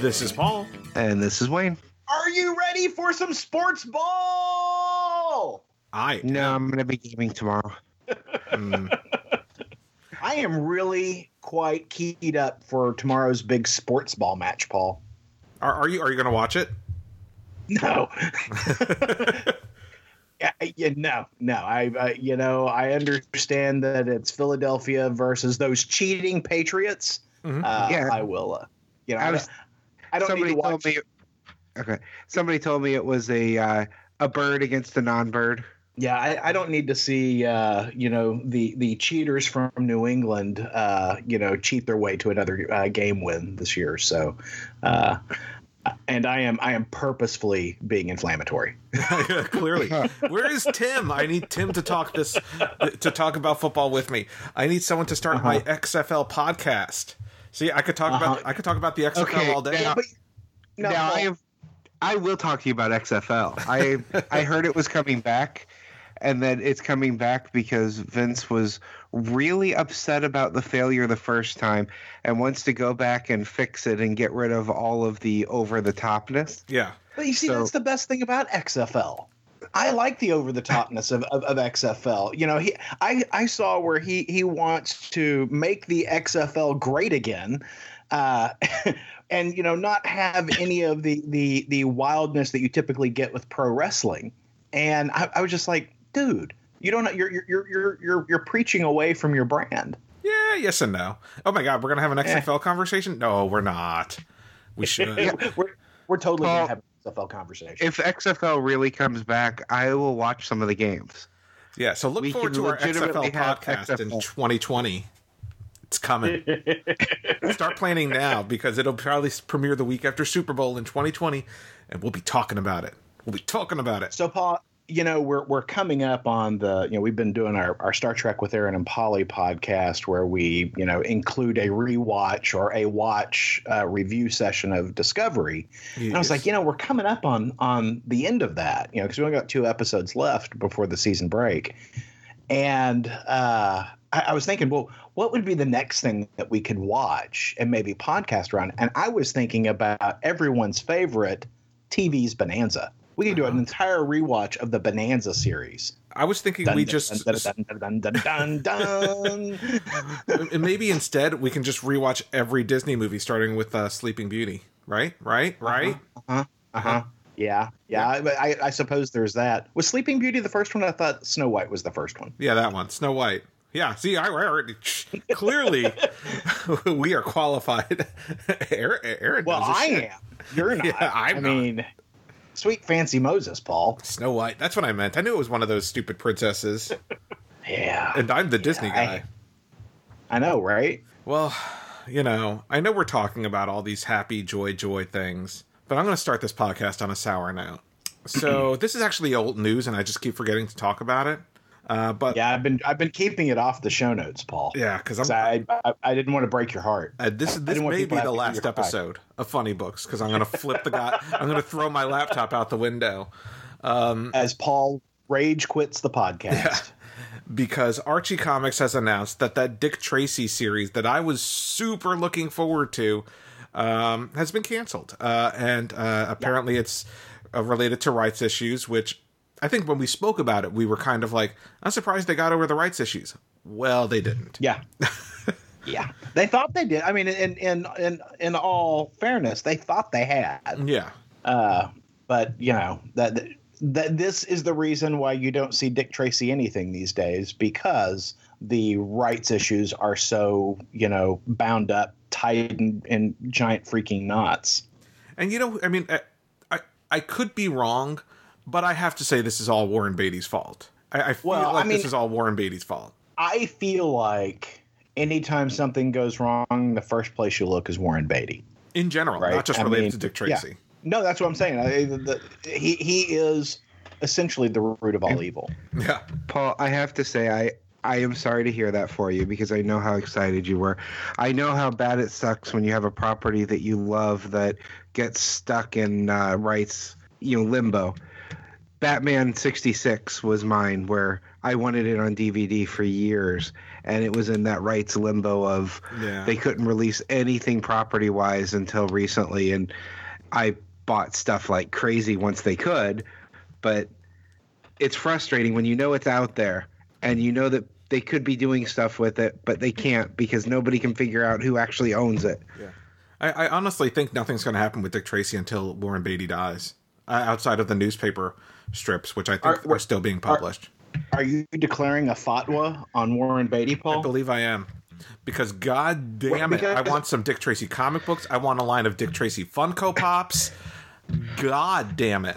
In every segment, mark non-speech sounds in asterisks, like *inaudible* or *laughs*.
I'm Aaron. This is Paul. And this is Wayne. Are you ready for some sports ball? I No, I'm going to be gaming tomorrow. *laughs* mm, I am really quite keyed up for tomorrow's big sports ball match, Paul. are, are you are you going to watch it? *laughs* No. *laughs* yeah, yeah, no, no. I, I, you know, I understand that it's Philadelphia versus those cheating Patriots. Mhm. Uh, Yeah. I will. Uh, you know, I I, was- I don't need somebody to watch. told me. Okay, somebody told me it was a uh, a bird against a non-bird. Yeah, I, I don't need to see uh, you know the the cheaters from New England uh, you know cheat their way to another uh, game win this year. So, uh, and I am I am purposefully being inflammatory. *laughs* *laughs* Clearly, where is Tim? I need Tim to talk this to talk about football with me. I need someone to start my XFL podcast. See, I could talk about Uh-huh. I could talk about the XFL Okay, all day. now- But no, now Paul, I have, I will talk to you about XFL. I *laughs* I heard it was coming back, and that it's coming back because Vince was really upset about the failure the first time and wants to go back and fix it and get rid of all of the over the topness. yeah, But you see, So- that's the best thing about XFL. I like the over the topness of, of, of XFL. You know, he I, I saw where he he wants to make the XFL great again. Uh, *laughs* and you know, not have any of the, the the wildness that you typically get with pro wrestling. And I, I was just like, dude, you don't you're you're you're you're you're, you're preaching away from your brand. yeah, yes and no. Oh my God, we're gonna have an XFL conversation? No, we're not. We should. *laughs* we're we're totally Well, gonna have an XFL conversation. If XFL really comes back, I will watch some of the games. Yeah, so look We forward to our XFL legitimately have podcast in 2020. It's coming. *laughs* Start planning now because it'll probably premiere the week after Super Bowl in 2020, and we'll be talking about it. We'll be talking about it. So, Paul, you know, we're we're coming up on the, you know, we've been doing our, our Star Trek with Aaron and Polly podcast where we, you know, include a rewatch or a watch uh, review session of Discovery. And I was like, you know, we're coming up on on the end of that, you know, because we only got two episodes left before the season break. And uh, I, I was thinking, well, what would be the next thing that we could watch and maybe podcast around? And I was thinking about everyone's favorite TV's Bonanza. We could do an entire rewatch of the Bonanza series. I was thinking Dun, we dun, just dun, dun, dun, dun, *laughs* and maybe instead we can just rewatch every Disney movie starting with uh, Sleeping Beauty. Right, right, right. Uh huh. Uh huh. Yeah, yeah. I, I, I suppose there's that. Was Sleeping Beauty the first one? I thought Snow White was the first one. Yeah, that one, Snow White. Yeah, see, I, I already clearly *laughs* we are qualified. *laughs* Aaron, Aaron Well, I shit. am. You're not. Yeah, I'm I not. Sweet fancy Moses, Paul. Snow White. That's what I meant. I knew it was one of those stupid princesses, *laughs* Yeah, and I'm the Disney I- guy. I know, right? Well, you know, I know we're talking about all these happy, joy, joy things, but I'm going to start this podcast on a sour note. So *clears throat* this is actually old news, and I just keep forgetting to talk about it. Uh, but yeah, Yeah, I've been I've been keeping it off the show notes, Paul. Yeah, I'm. I, I I didn't want to break your heart. Uh, this this may be the last hear your cry. episode of Funny Books because I'm going to flip the guy. I'm going to throw my laptop out the window As Paul rage quits the podcast. *laughs* because Archie Comics has announced that that Dick Tracy series that I was super looking forward to um, has been canceled, uh, and uh, apparently it's uh, related to rights issues. Which I think when we spoke about it, we were kind of like, I'm surprised they got over the rights issues. Well, they didn't. Yeah. *laughs* yeah. They thought they did. I mean, in in in in all fairness, they thought they had. Yeah, Uh, but you know that that this is the reason why you don't see Dick Tracy anything these days because the rights issues are so you know bound up, tied in, in giant freaking knots. and you know, I mean, I I, I could be wrong, but I have to say this is all Warren Beatty's fault. I, I feel Well, I like mean- this is all Warren Beatty's fault. I feel like anytime something goes wrong, the first place you look is Warren Beatty. In general, Right. not just I related mean, to Dick yeah. Tracy. No, that's what I'm saying. I, the, the, he he is essentially the root of all evil. Yeah. Paul, I have to say, I I am sorry to hear that for you because I know how excited you were. I know how bad it sucks when you have a property that you love that gets stuck in uh, rights, you know, limbo. Batman 66 was mine, where I wanted it on DVD for years, and it was in that rights limbo of Yeah. they couldn't release anything property wise until recently. And I bought stuff like crazy once they could, but it's frustrating when you know it's out there and you know that they could be doing stuff with it, but they can't because nobody can figure out who actually owns it. I, I honestly think nothing's going to happen with Dick Tracy until Warren Beatty dies, uh, outside of the newspaper strips, which I think are, Are- still being published. Are you declaring a fatwa on Warren Beatty, Paul? I believe I am. Because god damn it, I want some Dick Tracy comic books. I want a line of Dick Tracy Funko Pops. God damn it.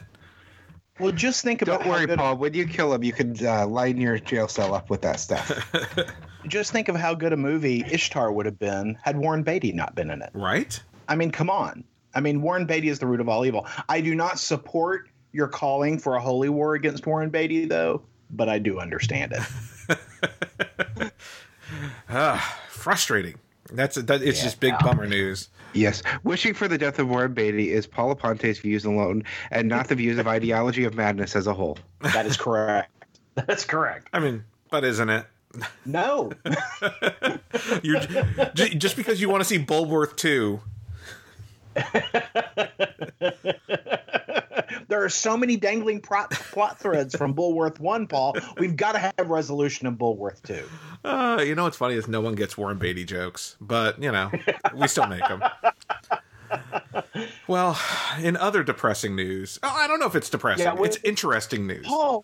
Well, just think about Don't worry, good, Paul. When you kill him, you can uh, line your jail cell up with that stuff. *laughs* just think of how good a movie Ishtar would have been had Warren Beatty not been in it. Right? I mean, come on. I mean, Warren Beatty is the root of all evil. I do not support your calling for a holy war against Warren Beatty, though, but I do understand it. *laughs* Ah, frustrating. That's that. It's just big bummer news. yes. Wishing for the death of Warren Beatty is Paula Ponte's views alone and not the views of Ideology of Madness as a whole. That is correct. That's correct. I mean, but isn't it? No. *laughs* You're j- just because you want to see Bulworth two. *laughs* there are so many dangling plot, plot threads from Bulworth 1, Paul. We've got to have resolution in Bulworth 2. Uh, you know what's funny is no one gets Warren Beatty jokes, but you know we still make them. Well, in other depressing news, oh, I don't know if it's depressing. Yeah, it's interesting news. Paul,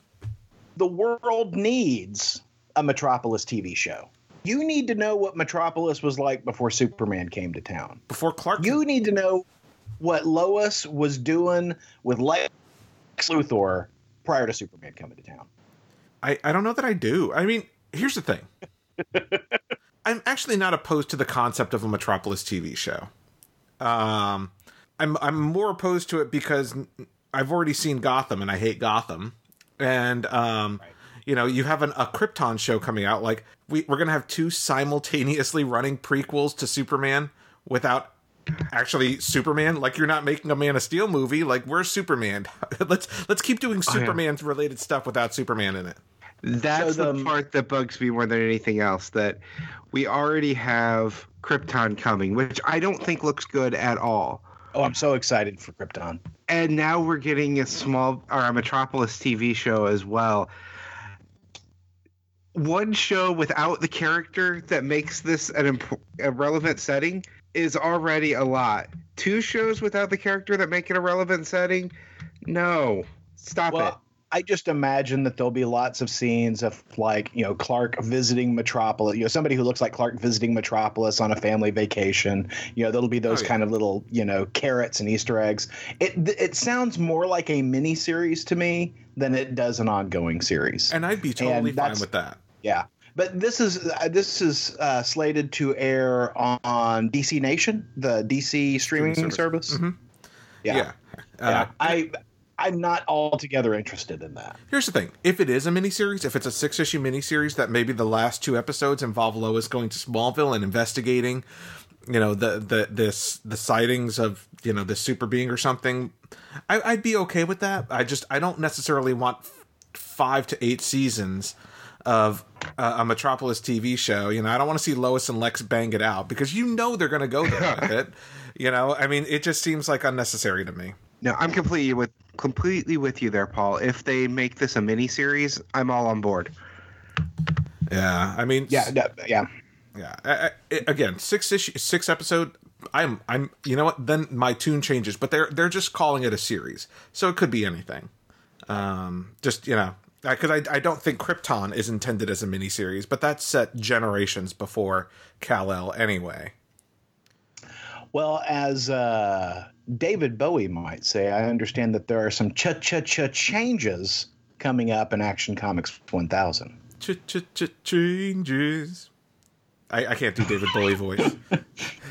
the world needs a Metropolis TV show. You need to know what Metropolis was like before Superman came to town. Before Clark, You need to know what Lois was doing with Lex Luthor prior to Superman coming to town. I, I don't know that I do. I mean, here's the thing. *laughs* I'm actually not opposed to the concept of a Metropolis TV show. Um, I'm I'm more opposed to it because I've already seen Gotham and I hate Gotham, and um, you know, you have an, a Krypton show coming out. Like we we're gonna have two simultaneously running prequels to Superman without actually Superman. Like you're not making a Man of Steel movie. Like where's Superman? *laughs* let's let's keep doing Oh, yeah. Superman related stuff without Superman in it. That's So the, the- part that bugs me more than anything else. That we already have Krypton coming, which I don't think looks good at all. Oh, I'm so excited for Krypton. And now we're getting a small or a Metropolis TV show as well. One show without the character that makes this an imp- a relevant setting is already a lot. Two shows without the character that make it a relevant setting? No. Stop it. I just imagine that there'll be lots of scenes of like, you know, Clark visiting Metropolis, you know, somebody who looks like Clark visiting Metropolis on a family vacation. You know, there'll be those Oh, yeah. kind of little, you know, carrots and Easter eggs. It it sounds more like a mini series to me than it does an ongoing series. And I'd be totally And fine with that. Yeah. But this is uh, this is uh, slated to air on, DC Nation, the DC streaming Streaming service. service. Mhm. Yeah. Yeah. Yeah. Uh, I I'm not altogether interested in that. Here's the thing: if it is a miniseries, if it's a six-issue miniseries that maybe the last two episodes involve Lois going to Smallville and investigating, you know, the the this the sightings of you know the super being or something, I, I'd be okay with that. I just I don't necessarily want f- five to eight seasons of uh, a Metropolis TV show. You know, I don't want to see Lois and Lex bang it out because you know they're going to go there with it. *laughs* You know, I mean, it just seems like unnecessary to me. No, I'm completely with completely with you there, Paul. If they make this a mini series, I'm all on board. Yeah, I mean, Yeah, no, yeah. Yeah. I, I, again, six issue, six episode. I'm, I'm. You know what? Then my tune changes, but they're they're just calling it a series, so it could be anything. Um, just you know, because I, I don't think Krypton is intended as a miniseries, but that's set generations before Kal El anyway. Well, as uh, David Bowie might say, I understand that there are some cha cha cha changes coming up in Action Comics 1000. Cha cha cha changes. I, I can't do David Bowie *laughs* voice.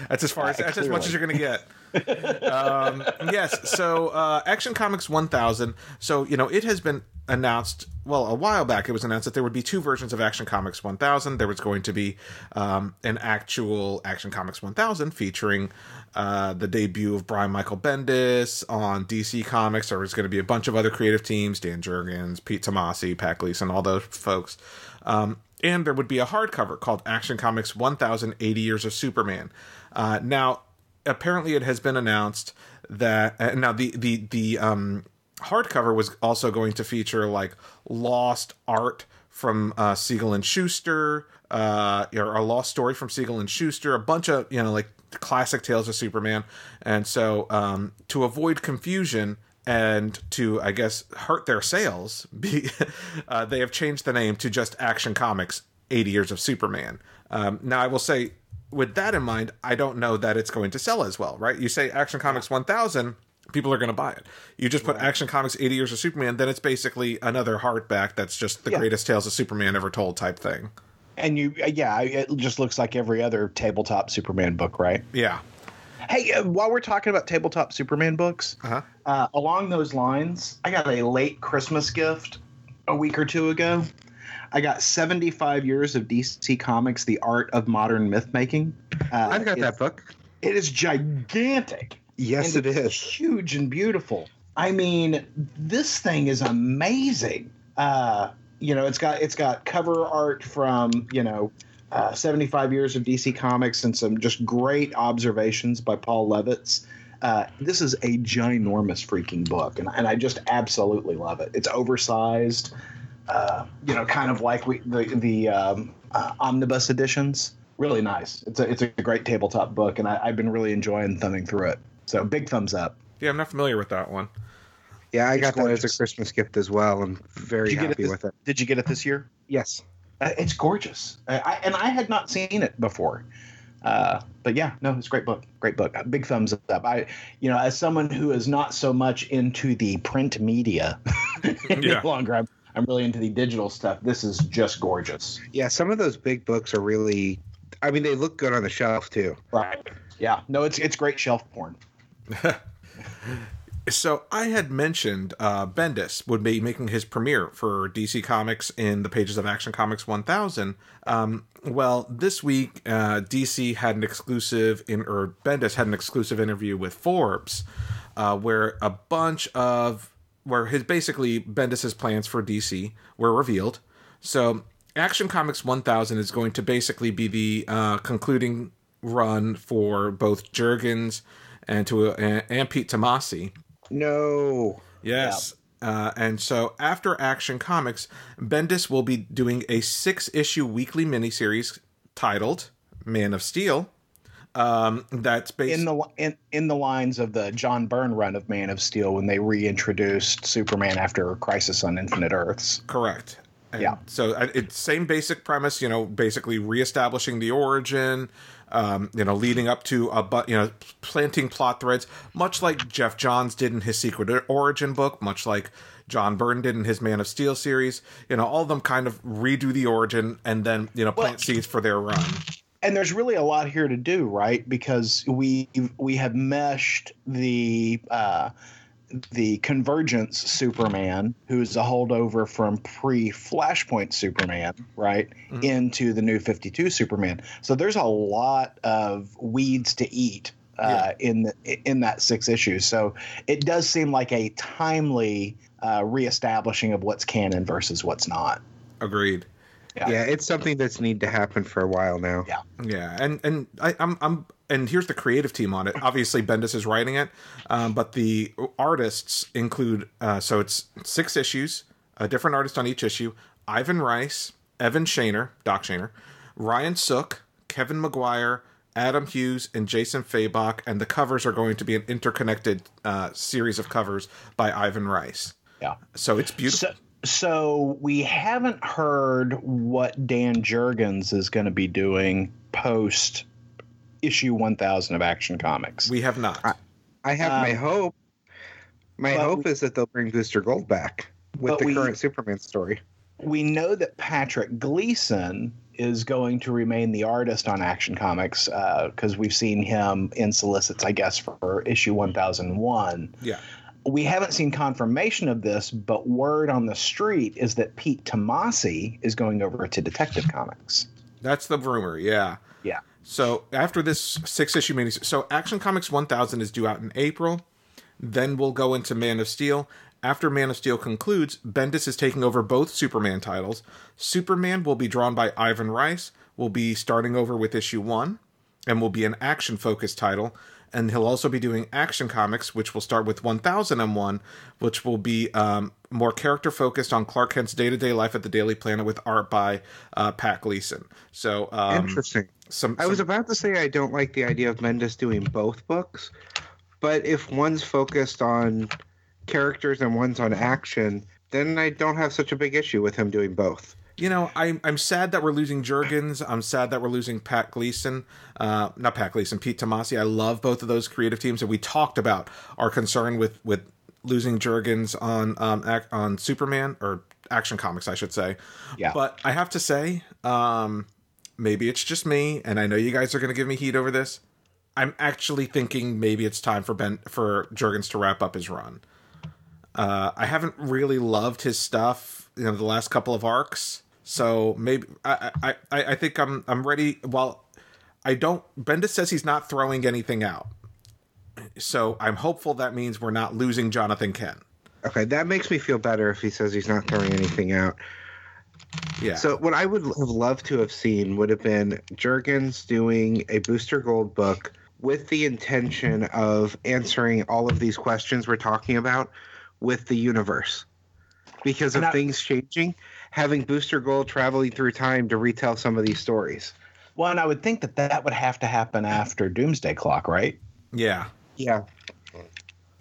That's as far as that's as much as you're gonna get. *laughs* um, yes. So uh, Action Comics 1000. So you know it has been announced well a while back it was announced that there would be two versions of action comics 1000 there was going to be um, an actual action comics 1000 featuring uh, the debut of brian michael bendis on dc comics. There was going to be a bunch of other creative teams dan jurgens pete tomasi pat gleason all those folks. Um, and there would be a hardcover called action comics 1080 years of superman. Uh, now apparently it has been announced that uh, now the the the um hardcover was also going to feature like lost art from uh, Siegel and Shuster, uh, or a lost story from Siegel and Shuster, a bunch of you know like classic tales of Superman, and so um, to avoid confusion and to I guess hurt their sales, *laughs* be, uh, they have changed the name to just Action Comics: 80 Years of Superman. Um, now I will say, with that in mind, I don't know that it's going to sell as well, right? You say Action Comics 1000 people are going to buy it. You just put right. Action Comics 80 Years of Superman, then it's basically another hardback that's just the yeah. greatest tales of Superman ever told type thing. And you, yeah, it just looks like every other tabletop Superman book, right? Yeah. Hey, uh, while we're talking about tabletop Superman books, uh-huh. uh, along those lines, I got a late Christmas gift a week or two ago. I got 75 years of DC Comics, The Art of Modern Myth Making. Uh, I've got that book. It is gigantic. Yes, it is huge and beautiful. I mean, this thing is amazing. Uh, you know, it's got it's got cover art from you know uh, 75 years of DC Comics and some just great observations by Paul Levitz. Uh, this is a ginormous freaking book, and, and I just absolutely love it. It's oversized, uh, you know, kind of like we, the the um, uh, omnibus editions. Really nice. It's a it's a great tabletop book, and I, I've been really enjoying thumbing through it. So big thumbs up. Yeah, I'm not familiar with that one. Yeah, I it's got gorgeous. that as a Christmas gift as well. I'm very happy it this, with it. Did you get it this year? Yes. Uh, it's gorgeous, I, and I had not seen it before. Uh, but yeah, no, it's a great book. Great book. Big thumbs up. I, you know, as someone who is not so much into the print media *laughs* any yeah. longer, I'm, I'm really into the digital stuff. This is just gorgeous. Yeah, some of those big books are really. I mean, they look good on the shelf too. Right. Yeah. No, it's it's great shelf porn. *laughs* so I had mentioned uh, Bendis would be making his premiere for DC Comics in the pages of Action Comics 1000. Um, well, this week uh, DC had an exclusive in, or Bendis had an exclusive interview with Forbes, uh, where a bunch of where his basically Bendis's plans for DC were revealed. So Action Comics 1000 is going to basically be the uh, concluding run for both Jurgens and to uh, and Pete Tomasi. No. Yes. Yeah. Uh, and so after Action Comics, Bendis will be doing a six issue weekly miniseries titled Man of Steel. Um, that's based in the in, in the lines of the John Byrne run of Man of Steel when they reintroduced Superman after Crisis on Infinite Earths. Correct. And yeah. So it's same basic premise, you know, basically reestablishing the origin, um, you know, leading up to a but you know, planting plot threads, much like Geoff Johns did in his Secret Origin book, much like John Byrne did in his Man of Steel series. You know, all of them kind of redo the origin and then you know plant well, seeds for their run. And there's really a lot here to do, right? Because we we have meshed the. Uh, the Convergence Superman, who's a holdover from pre Flashpoint Superman, right, mm-hmm. into the new 52 Superman. So there's a lot of weeds to eat uh, yeah. in the, in that six issues. So it does seem like a timely uh, reestablishing of what's canon versus what's not. Agreed. Yeah. yeah, it's something that's need to happen for a while now. Yeah, yeah, and and I, I'm I'm and here's the creative team on it. Obviously, Bendis is writing it, um, but the artists include uh, so it's six issues, a different artist on each issue: Ivan Reis, Evan Shaner, Doc Shaner, Ryan Sook, Kevin Maguire, Adam Hughes, and Jason Fabok. And the covers are going to be an interconnected uh, series of covers by Ivan Reis. Yeah, so it's beautiful. So- so we haven't heard what Dan Jurgens is going to be doing post issue 1000 of Action Comics. We have not. I, I have um, my hope. My hope we, is that they'll bring Booster Gold back with the we, current Superman story. We know that Patrick Gleason is going to remain the artist on Action Comics because uh, we've seen him in solicits, I guess, for issue 1001. Yeah. we haven't seen confirmation of this, but word on the street is that Pete Tomasi is going over to Detective Comics. That's the rumor, yeah. Yeah. So after this six issue mini, so Action Comics 1000 is due out in April. Then we'll go into Man of Steel. After Man of Steel concludes, Bendis is taking over both Superman titles. Superman will be drawn by Ivan Reis, will be starting over with issue one, and will be an action focused title. And he'll also be doing Action Comics, which will start with 1001, which will be um, more character focused on Clark Kent's day to day life at the Daily Planet with art by uh, Pat Gleason. So um, Interesting. Some, I was about to say I don't like the idea of Bendis doing both books, but if one's focused on characters and one's on action, then I don't have such a big issue with him doing both. You know, I'm I'm sad that we're losing Jurgens. I'm sad that we're losing Pat Gleason. Uh, not Pat Gleason, Pete Tomasi. I love both of those creative teams, and we talked about our concern with with losing Jurgens on um ac- on Superman or Action Comics, I should say. Yeah. But I have to say, um, maybe it's just me, and I know you guys are going to give me heat over this. I'm actually thinking maybe it's time for Ben for Jurgens to wrap up his run. Uh, I haven't really loved his stuff, you know, the last couple of arcs. So maybe I, I, I I think I'm I'm ready. Well, I don't. Bendis says he's not throwing anything out, so I'm hopeful that means we're not losing Jonathan Kent. Okay, that makes me feel better if he says he's not throwing anything out. Yeah. So what I would have loved to have seen would have been Jurgens doing a Booster Gold book with the intention of answering all of these questions we're talking about with the universe. Because of I- things changing, having Booster Gold traveling through time to retell some of these stories. Well, and I would think that that would have to happen after Doomsday Clock, right? yeah. Yeah.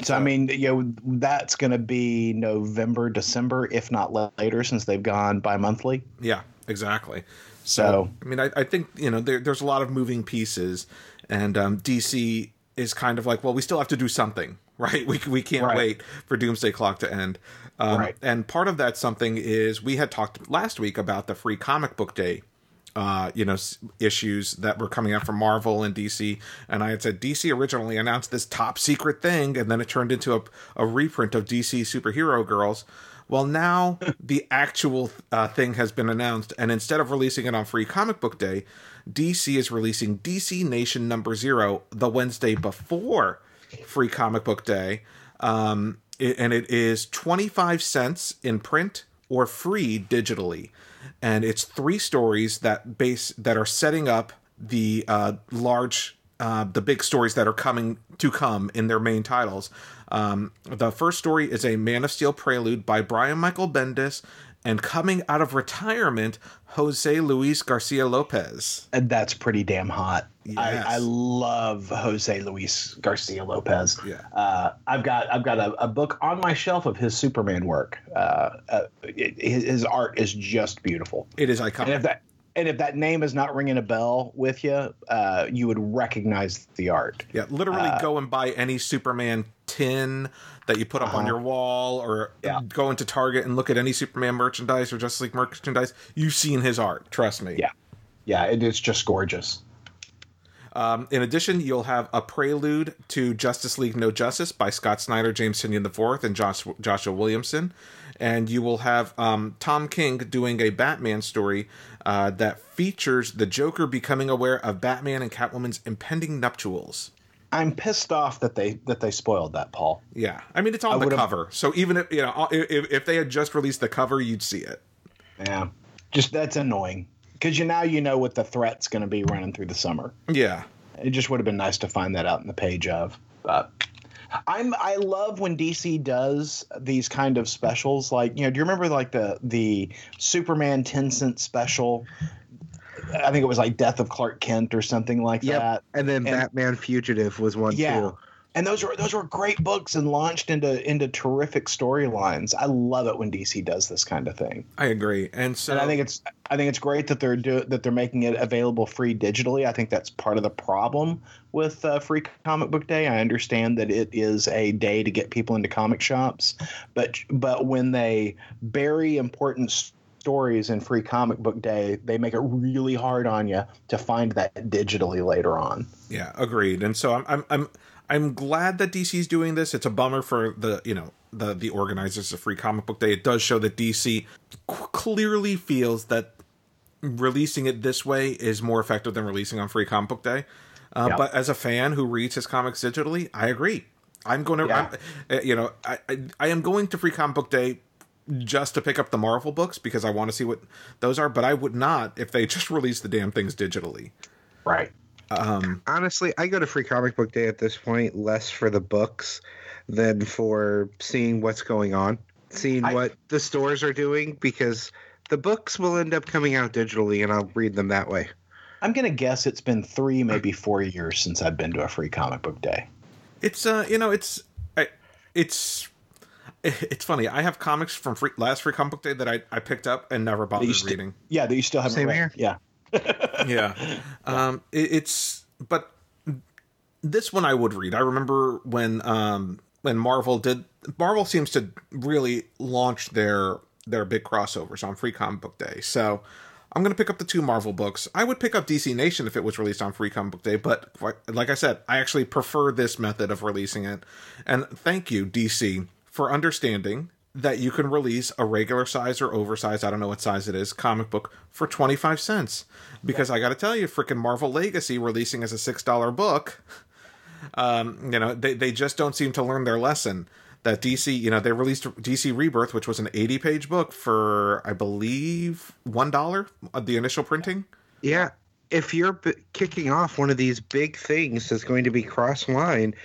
So I mean, you know, that's going to be November, December, if not later, since they've gone bi-monthly. Yeah. Exactly. So I mean, I, I think you know there, there's a lot of moving pieces, and um, DC is kind of like, well, we still have to do something, *laughs* right? We we can't Right. wait for Doomsday Clock to end. Um, Right. And part of that something is we had talked last week about the free comic book day. Uh, you know, s- issues that were coming out from Marvel and DC, and I had said DC originally announced this top secret thing, and then it turned into a, a reprint of DC Superhero Girls. Well, now *laughs* the actual uh, thing has been announced, and instead of releasing it on Free Comic Book Day, DC is releasing DC Nation Number Zero the Wednesday before Free Comic Book Day, um, and it is twenty five cents in print or free digitally, and it's three stories that base that are setting up the uh, large uh, the big stories that are coming to come in their main titles. Um, the first story is a Man of Steel prelude by Brian Michael Bendis, and coming out of retirement, Jose Luis Garcia Lopez. and that's pretty damn hot. Yes. I, I love Jose Luis Garcia Lopez. Yeah. Uh, I've got I've got a, a book on my shelf of his Superman work. Uh, uh, it, his, art is just beautiful. It is And if iconic. that and if that name is not ringing a bell with you, uh, you would recognize the art. Yeah, literally go and buy any Superman tin that you put up on Uh-huh. your wall, or Yeah. go into Target and look at any Superman merchandise or Justice League merchandise. You've seen his art. Trust me. Yeah. Yeah, it is just gorgeous. Um, in addition, you'll have a prelude to Justice League No Justice by Scott Snyder, James Tynion IV, and Josh, Joshua Williamson. And you will have um, Tom King doing a Batman story uh, that features the Joker becoming aware of Batman and Catwoman's impending nuptials. I'm pissed off that they that they spoiled that, Paul. Yeah, I mean it's on I the cover, so even if you know if, if they had just released the cover, you'd see it. Yeah, just that's annoying because you now you know what the threat's going to be running through the summer. Yeah, It just would have been nice to find that out in the page of. But I'm I love when DC does these kind of specials. Like you know, do you remember like the the Superman ten cent special? I think it was like Death of Clark Kent or something like Yep. that. And then And- Batman Fugitive was one Yeah. too. And those were those were great books and launched into into terrific storylines. I love it when DC does this kind of thing. I agree. And so And I think it's I think it's great that they're do, that they're making it available free digitally. I think that's part of the problem with uh, Free Comic Book Day. I understand that it is a day to get people into comic shops, but but when they bury important stories in Free Comic Book Day, they make it really hard on you to find that digitally later on. Yeah, agreed. And so I'm I'm I'm I'm glad that DC's doing this. It's a bummer for the you know the the organizers of Free Comic Book Day. It does show that DC clearly feels that releasing it this way is more effective than releasing on Free Comic Book Day. Uh, yep. But as a fan who reads his comics digitally, I agree. I'm going to, yeah. Uh, you know, I, I, I am going to Free Comic Book Day just to pick up the Marvel books because I want to see what those are. But I would not if they *laughs* just released the damn things digitally. Right. Um, Honestly, I go to Free Comic Book Day at this point less for the books than for seeing what's going on, seeing I, what the stores are doing because the books will end up coming out digitally and I'll read them that way. I'm going to guess it's been three, maybe four years since I've been to a free comic book day. It's, uh, you know, it's, I, it's, *laughs* it's funny. I have comics from free, last free comic book day that I, I picked up and never bothered st- reading. Yeah, that you still haven't Same read. Here. Yeah. *laughs* yeah. Um, it, it's, but this one I would read. I remember when, um, when Marvel did, Marvel seems to really launch their their big crossovers on Free Comic Book Day. So I'm going to pick up the two Marvel books. I would pick up DC Nation if it was released on Free Comic Book Day, but like I said, I actually prefer this method of releasing it. And thank you, DC, for understanding that you can release a regular size or oversized, I don't know what size it is, comic book for 25 cents. Because I got to tell you, freaking Marvel Legacy releasing as a $6 book, um, you know, they, they just don't seem to learn their lesson that DC, you know, they released DC Rebirth, which was an 80 page book for, I believe, $1 the initial printing. Yeah. If you're b- kicking off one of these big things that's going to be cross line,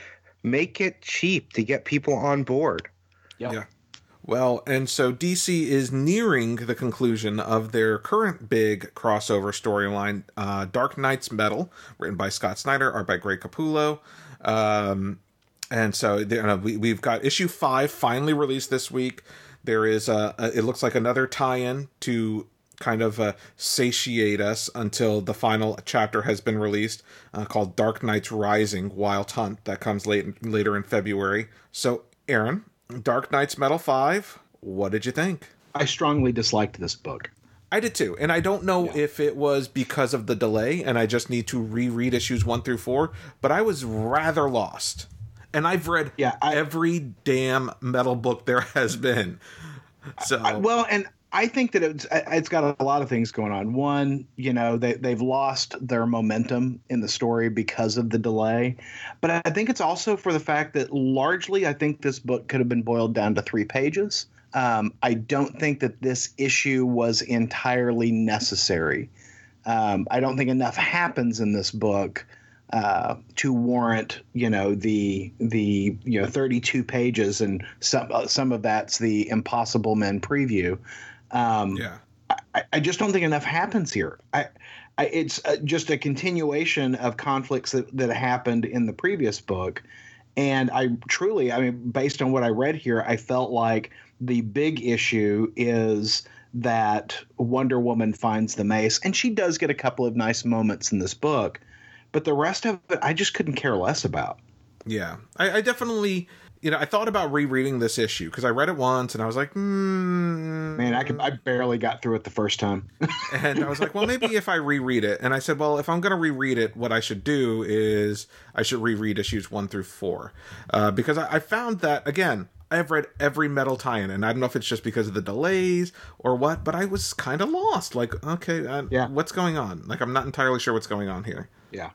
make it cheap to get people on board. Yep. Yeah. Well, and so DC is nearing the conclusion of their current big crossover storyline, uh, Dark Nights Metal, written by Scott Snyder, art by Greg Capullo. Um, and so you we, we've got issue five finally released this week. There is a, a it looks like another tie-in to kind of uh, satiate us until the final chapter has been released, uh, called Dark Nights Rising: Wild Hunt. That comes late later in February. So, Aaron, Dark Nights Metal Five. What did you think? I strongly disliked this book. I did too. And I don't know yeah. if it was because of the delay and I just need to reread issues one through four, but I was rather lost and I've read yeah, I, every damn metal book there *laughs* has been. So I, well, and I think that it's it's got a lot of things going on. One, you know, they they've lost their momentum in the story because of the delay, but I think it's also for the fact that largely I think this book could have been boiled down to three pages. Um, I don't think that this issue was entirely necessary. Um, I don't think enough happens in this book uh, to warrant you know the the you know 32 pages and some uh, some of that's the Impossible Men preview. Um, yeah, I, I, just don't think enough happens here. I, I it's uh, just a continuation of conflicts that that happened in the previous book, and I truly, I mean, based on what I read here, I felt like the big issue is that Wonder Woman finds the mace, and she does get a couple of nice moments in this book but the rest of it I just couldn't care less about. Yeah, I, I definitely, you know, I thought about rereading this issue because I read it once and I was like, mm. man, I could, I barely got through it the first time. *laughs* and I was like, well, maybe if I reread it, and I said, well, if I'm going to reread it, what I should do is I should reread issues one through four uh, because I, I found that again. I've read every metal tie-in, and I don't know if it's just because of the delays or what, but I was kind of lost. Like, okay, uh, yeah. what's going on? Like, I'm not entirely sure what's going on here. Yeah.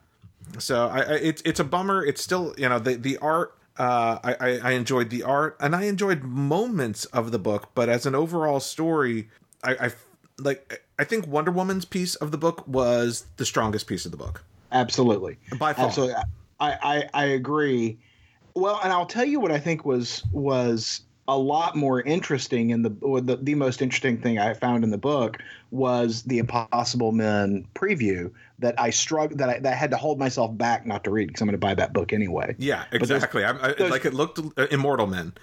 So I, I it's it's a bummer. It's still you know the the art. Uh, I, I enjoyed the art and I enjoyed moments of the book, but as an overall story, I, I like I think Wonder Woman's piece of the book was the strongest piece of the book. Absolutely, by far. Absolutely, I, I I agree. Well, and I'll tell you what I think was was a lot more interesting in the, the the most interesting thing I found in the book was the Impossible Men preview that I struggled that I, that I had to hold myself back not to read because I'm going to buy that book anyway. Yeah, exactly. I, like it looked uh, Immortal Men.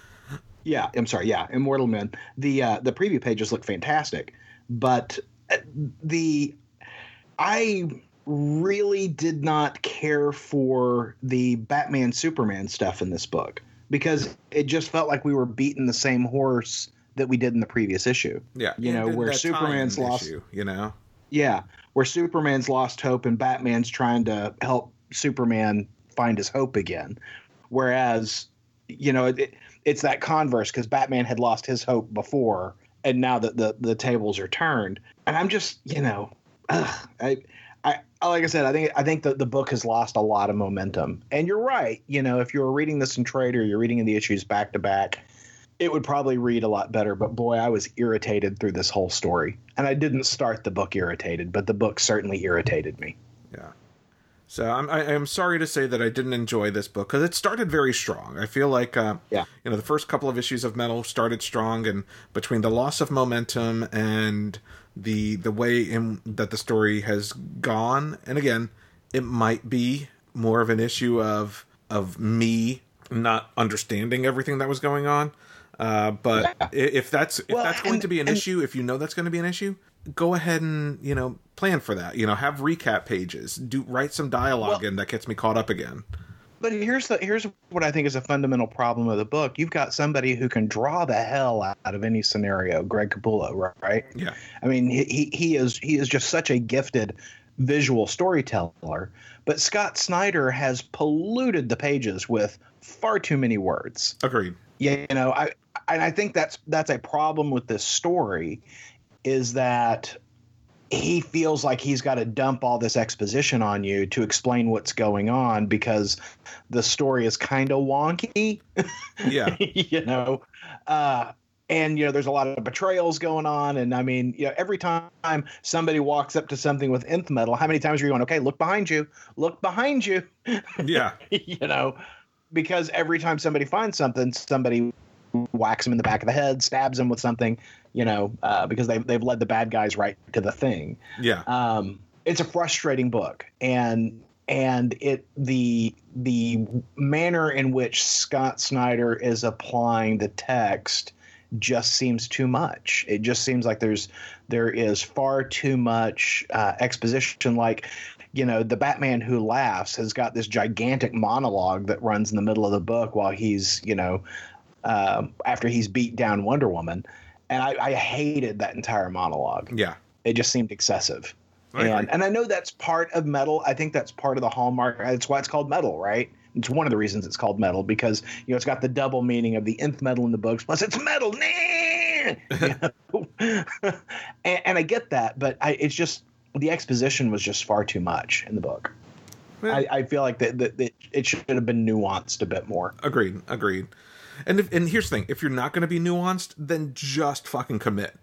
Yeah, I'm sorry. Yeah, Immortal Men. The uh, the preview pages look fantastic, but uh, the I really did not care for the Batman Superman stuff in this book because it just felt like we were beating the same horse that we did in the previous issue. Yeah, you know where Superman's lost. Issue, you know. Yeah, where Superman's lost hope and Batman's trying to help Superman find his hope again. Whereas, you know, it, it's that converse because Batman had lost his hope before, and now that the the tables are turned, and I'm just, you know, ugh, I. I, like I said, I think I think the, the book has lost a lot of momentum. And you're right. You know, if you were reading this in trade or you're reading in the issues back to back, it would probably read a lot better. But boy, I was irritated through this whole story. And I didn't start the book irritated, but the book certainly irritated me. Yeah. So I'm I, am sorry to say that I didn't enjoy this book because it started very strong. I feel like uh, yeah, you know, the first couple of issues of Metal started strong, and between the loss of momentum and the the way in that the story has gone, and again, it might be more of an issue of of me not understanding everything that was going on. Uh, but yeah. if that's if well, that's going and, to be an and, issue, if you know that's going to be an issue, go ahead and you know plan for that. You know, have recap pages, do write some dialogue well, in that gets me caught up again. But here's the here's what I think is a fundamental problem of the book. You've got somebody who can draw the hell out of any scenario, Greg Capullo, right? Yeah. I mean, he he is he is just such a gifted visual storyteller. But Scott Snyder has polluted the pages with far too many words. Agreed. Yeah, you know, I and I think that's that's a problem with this story is that he feels like he's got to dump all this exposition on you to explain what's going on because the story is kind of wonky. *laughs* Yeah. you know, uh, and you know there's a lot of betrayals going on and i mean you know every time somebody walks up to something with nth metal how many times are you going okay look behind you. Look behind you. *laughs* Yeah. You know? Because every time somebody finds something somebody whacks him in the back of the head stabs him with something you know, uh, because they've they've led the bad guys right to the thing. Yeah. Um, it's a frustrating book, and and it the the manner in which Scott Snyder is applying the text just seems too much. It just seems like there's there is far too much uh, exposition. Like, you know, the Batman who laughs has got this gigantic monologue that runs in the middle of the book while he's, you know, uh, after he's beat down Wonder Woman and I, I hated that entire monologue. Yeah, it just seemed excessive. I and and I know that's part of metal. I think that's part of the hallmark. That's why it's called metal, right? It's one of the reasons it's called metal because you know it's got the double meaning of the nth metal in the books. Plus, it's metal. *laughs* and, and, I get that, but I, it's just the exposition was just far too much in the book. I, I, feel like that, that, that it should have been nuanced a bit more. Agreed. Agreed. And if, and here's the thing: if you're not going to be nuanced, then just fucking commit.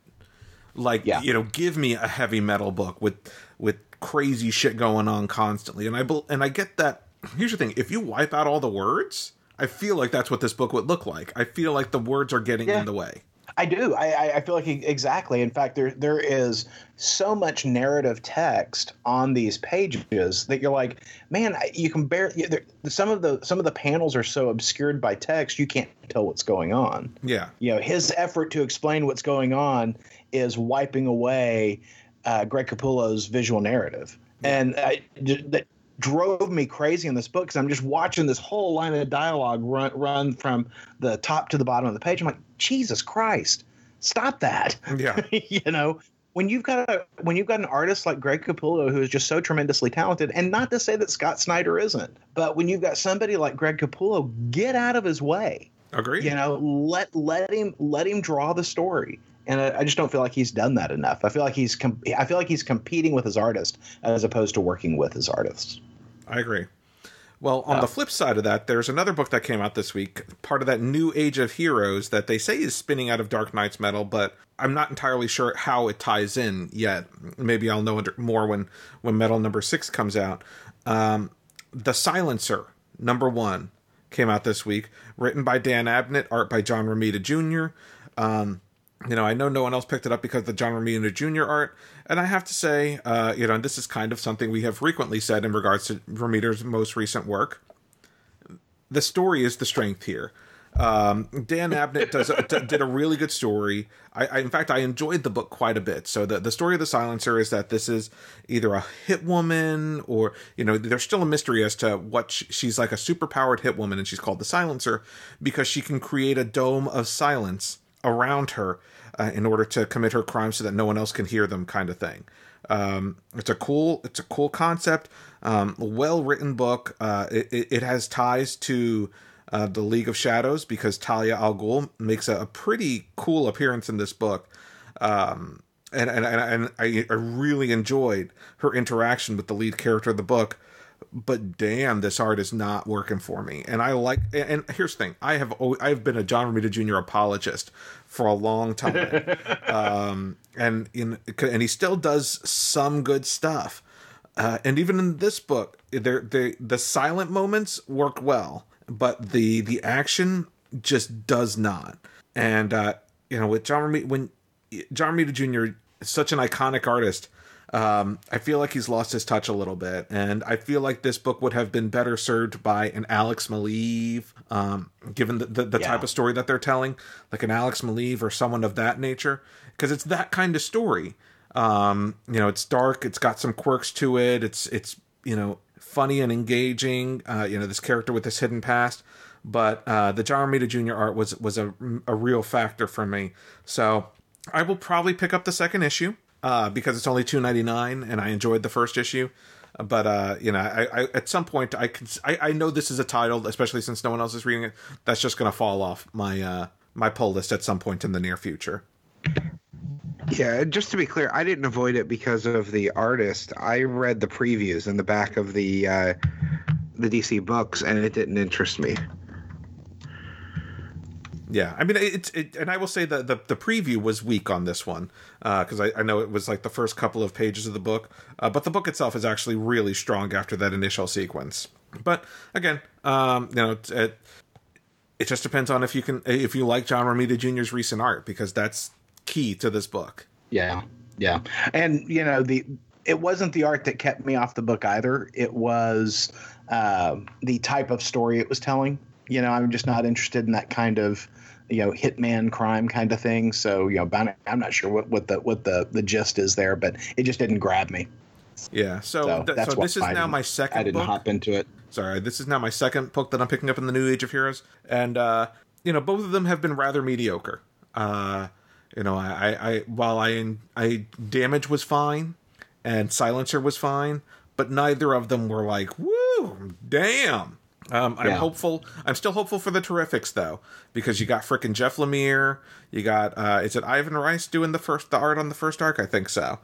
Like yeah. you know, give me a heavy metal book with with crazy shit going on constantly. And I and I get that. Here's the thing: if you wipe out all the words, I feel like that's what this book would look like. I feel like the words are getting yeah. in the way. I do. I, I feel like exactly. In fact, there there is so much narrative text on these pages that you're like, man, you can barely. Some of the some of the panels are so obscured by text, you can't tell what's going on. Yeah. You know, his effort to explain what's going on is wiping away uh, Greg Capullo's visual narrative, yeah. and I, that drove me crazy in this book because I'm just watching this whole line of dialogue run run from the top to the bottom of the page. I'm like, Jesus Christ, stop that. Yeah. *laughs* you know, when you've got a when you've got an artist like Greg Capullo who is just so tremendously talented, and not to say that Scott Snyder isn't, but when you've got somebody like Greg Capullo, get out of his way. Agree. You know, let let him let him draw the story. And I, I just don't feel like he's done that enough. I feel like he's com- I feel like he's competing with his artist as opposed to working with his artists. I agree. Well, on the flip side of that, there's another book that came out this week, part of that new age of heroes that they say is spinning out of Dark Nights Metal, but I'm not entirely sure how it ties in yet. Maybe I'll know more when when Metal number six comes out. Um, the Silencer number one came out this week, written by Dan Abnett, art by John Romita Jr. Um, you know, I know no one else picked it up because the John Romita Jr. art, and I have to say, uh, you know, this is kind of something we have frequently said in regards to Romita's most recent work. The story is the strength here. Um, Dan Abnett does did a really good story. I, I, in fact, I enjoyed the book quite a bit. So the the story of the Silencer is that this is either a hit woman or you know, there's still a mystery as to what she, she's like a super powered hit woman, and she's called the Silencer because she can create a dome of silence around her uh, in order to commit her crimes so that no one else can hear them, kind of thing. Um, it's a cool, it's a cool concept. Um, well written book. Uh, it, it, has ties to uh, the League of Shadows because Talia al Ghul makes a, a pretty cool appearance in this book. Um, and, and, and, I, I really enjoyed her interaction with the lead character of the book but damn, this art is not working for me. And I like. And here's the thing: I have always, I've been a John Romita Jr. apologist for a long time, *laughs* um, and in and he still does some good stuff. Uh, and even in this book, there the the silent moments work well, but the the action just does not. And uh, you know, with John Romita, when John Romita Jr. is such an iconic artist um, I feel like he's lost his touch a little bit, and I feel like this book would have been better served by an Alex Maleev, um, given the, the, the yeah. type of story that they're telling, like an Alex Maleev or someone of that nature, because it's that kind of story. Um, you know, it's dark, it's got some quirks to it, it's it's you know funny and engaging. Uh, you know, this character with this hidden past, but uh, the John Romita Jr. art was was a a real factor for me. So I will probably pick up the second issue uh, because it's only two ninety nine, and I enjoyed the first issue. But uh, you know, I, I, at some point I can I, I know this is a title, especially since no one else is reading it. That's just going to fall off my uh, my pull list at some point in the near future. Yeah, just to be clear, I didn't avoid it because of the artist. I read the previews in the back of the uh, the DC books, and it didn't interest me. Yeah, I mean it's it, and I will say that the the preview was weak on this one because uh, I, I know it was like the first couple of pages of the book, uh, but the book itself is actually really strong after that initial sequence. But again, um, you know, it, it just depends on if you can if you like John Romita Jr.'s recent art because that's key to this book. Yeah, yeah, and you know the it wasn't the art that kept me off the book either. It was uh, the type of story it was telling. You know, I'm just not interested in that kind of you know hitman crime kind of thing. So you know, I'm not sure what, what the what the the gist is there, but it just didn't grab me. Yeah. So, so, th- so this is I now my second. I didn't book. hop into it. Sorry, this is now my second book that I'm picking up in the New Age of Heroes, and uh, you know both of them have been rather mediocre. Uh, you know, I, I, I while I I damage was fine, and silencer was fine, but neither of them were like woo, damn. Um, I'm yeah. hopeful. I'm still hopeful for the Terrifics though, because you got fricking Jeff Lemire. You got uh, is it Ivan Rice doing the first the art on the first arc? I think so.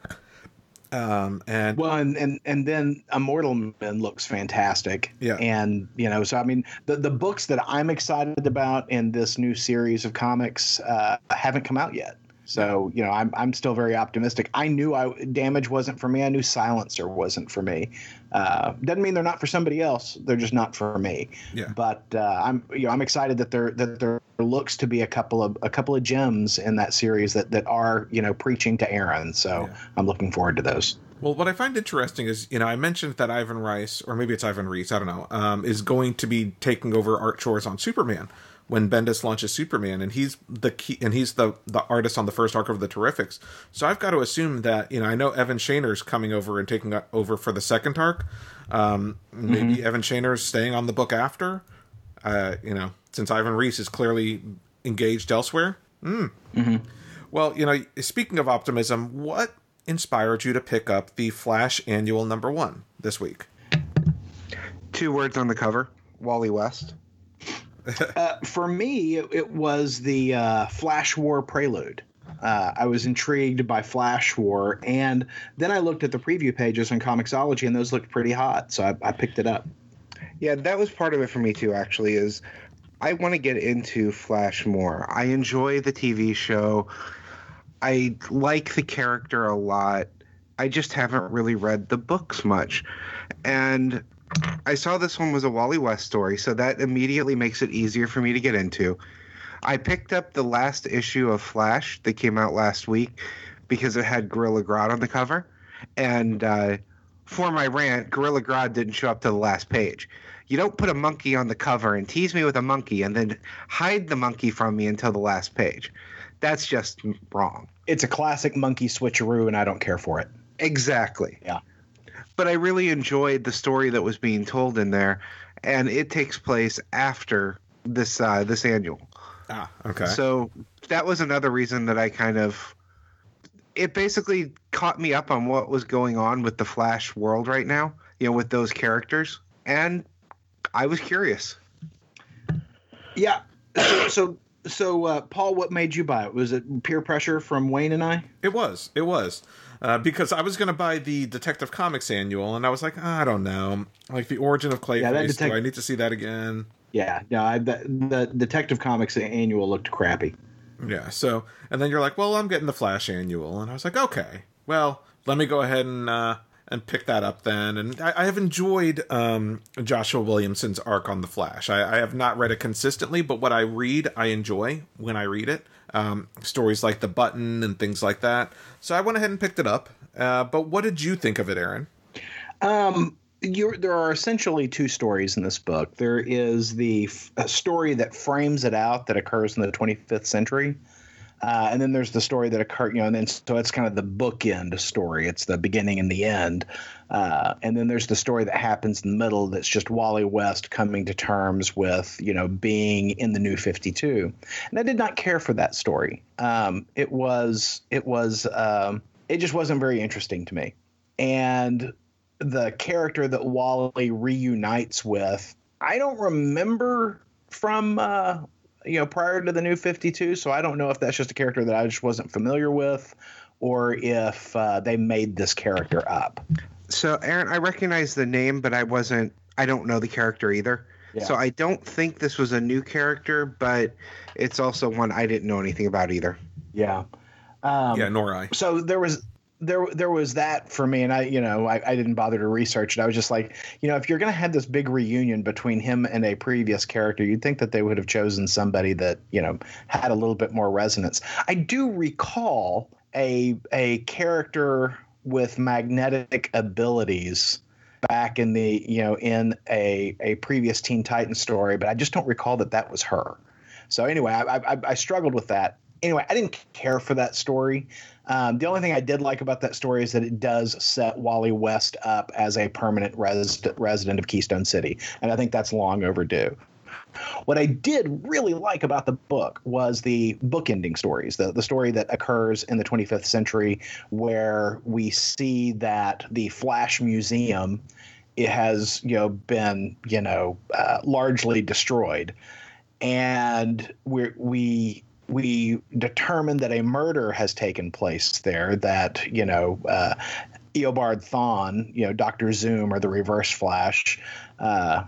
Um, and well, and, and and then Immortal Men looks fantastic. Yeah, and you know, so I mean, the the books that I'm excited about in this new series of comics uh, haven't come out yet. So you know, I'm I'm still very optimistic. I knew I damage wasn't for me. I knew silencer wasn't for me. Uh, doesn't mean they're not for somebody else. They're just not for me. Yeah. But uh, I'm you know I'm excited that there that there looks to be a couple of a couple of gems in that series that that are you know preaching to Aaron. So yeah. I'm looking forward to those. Well, what I find interesting is, you know, I mentioned that Ivan Rice, or maybe it's Ivan Reis, I don't know, um, is going to be taking over art chores on Superman when Bendis launches Superman, and he's the key, and he's the the artist on the first arc of the Terrifics. So I've got to assume that you know I know Evan Shaner's coming over and taking over for the second arc. Um, maybe mm-hmm. Evan Shaner's staying on the book after. Uh, you know, since Ivan Reis is clearly engaged elsewhere. Mm. Mm-hmm. Well, you know, speaking of optimism, what inspired you to pick up the Flash Annual Number One this week? Two words on the cover: Wally West uh, for me, it, it was the uh, Flash War Prelude. Uh, I was intrigued by Flash War, and then I looked at the preview pages on Comixology, and those looked pretty hot, so I, I picked it up. Yeah, that was part of it for me too. Actually, is I want to get into Flash more. I enjoy the TV show. I like the character a lot. I just haven't really read the books much, and I saw this one was a Wally West story, so that immediately makes it easier for me to get into. I picked up the last issue of Flash that came out last week because it had Gorilla Grodd on the cover. And uh, for my rant, Gorilla Grodd didn't show up to the last page. You don't put a monkey on the cover and tease me with a monkey and then hide the monkey from me until the last page. That's just wrong. It's a classic monkey switcheroo, and I don't care for it. Exactly. Yeah but I really enjoyed the story that was being told in there, and it takes place after this uh, this annual. Ah, okay. So that was another reason that I kind of it basically caught me up on what was going on with the Flash world right now, you know, with those characters, and I was curious. Yeah. So, *coughs* so, so uh, Paul, what made you buy it? Was it peer pressure from Wayne and I? It was. It was. Uh, because I was going to buy the Detective Comics annual, and I was like, I don't know, like the origin of Clayface. Yeah, detec- do I need to see that again? Yeah, no, I, the, the Detective Comics annual looked crappy. Yeah. So, and then you're like, well, I'm getting the Flash annual, and I was like, okay, well, let me go ahead and uh, and pick that up then. And I, I have enjoyed um, Joshua Williamson's arc on the Flash. I, I, have not read it consistently, but what I read, I enjoy when I read it. Um, stories like the Button and things like that. So I went ahead and picked it up. Uh, but what did you think of it, Aaron? Um, there are essentially two stories in this book. There is the story that frames it out that occurs in the 25th century, uh, and then there's the story that occurred, you know, and then so it's kind of the bookend story. It's the beginning and the end. Uh, and then there's the story that happens in the middle that's just Wally West coming to terms with, you know, being in the new 52. And I did not care for that story. Um, it was, it was, um, it just wasn't very interesting to me. And the character that Wally reunites with, I don't remember from uh, you know, prior to the new 52. So I don't know if that's just a character that I just wasn't familiar with or if uh, they made this character up. So, Aaron, I recognize the name, but I wasn't, I don't know the character either. Yeah. So I don't think this was a new character, but it's also one I didn't know anything about either. Yeah. Um, yeah, nor I. So there was there there was that for me and i you know I, I didn't bother to research it i was just like you know if you're going to have this big reunion between him and a previous character you'd think that they would have chosen somebody that you know had a little bit more resonance i do recall a a character with magnetic abilities back in the you know in a a previous teen titan story but i just don't recall that that was her. So anyway i i, I struggled with that. Anyway i didn't care for that story. Um, the only thing I did like about that story is that it does set Wally West up as a permanent res- resident of Keystone City, and I think that's long overdue. What I did really like about the book was the bookending stories, the, the story that occurs in the 25th century, where we see that the Flash Museum it has you know been you know uh, largely destroyed, and we we we determine that a murder has taken place there. That you know, uh, Eobard Thawne, you know, Doctor Zoom or the Reverse Flash, uh,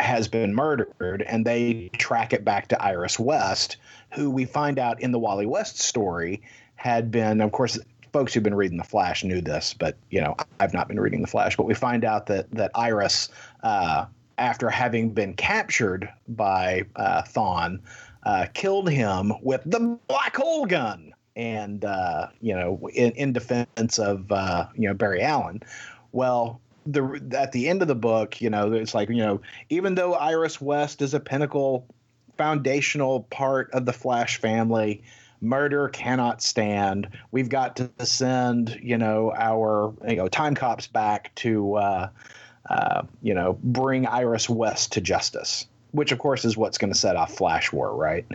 has been murdered, and they track it back to Iris West, who we find out in the Wally West story had been, of course. Folks who've been reading the Flash knew this, but you know I've not been reading the Flash. But we find out that that Iris, uh, after having been captured by uh, Thawne, uh, killed him with the black hole gun, and uh, you know, in, in defense of uh, you know Barry Allen. Well, the at the end of the book, you know, it's like you know, even though Iris West is a pinnacle, foundational part of the Flash family. Murder cannot stand. We've got to send, you know, our you know time cops back to, uh, uh, you know, bring Iris West to justice which of course is what's going to set off Flash War, right?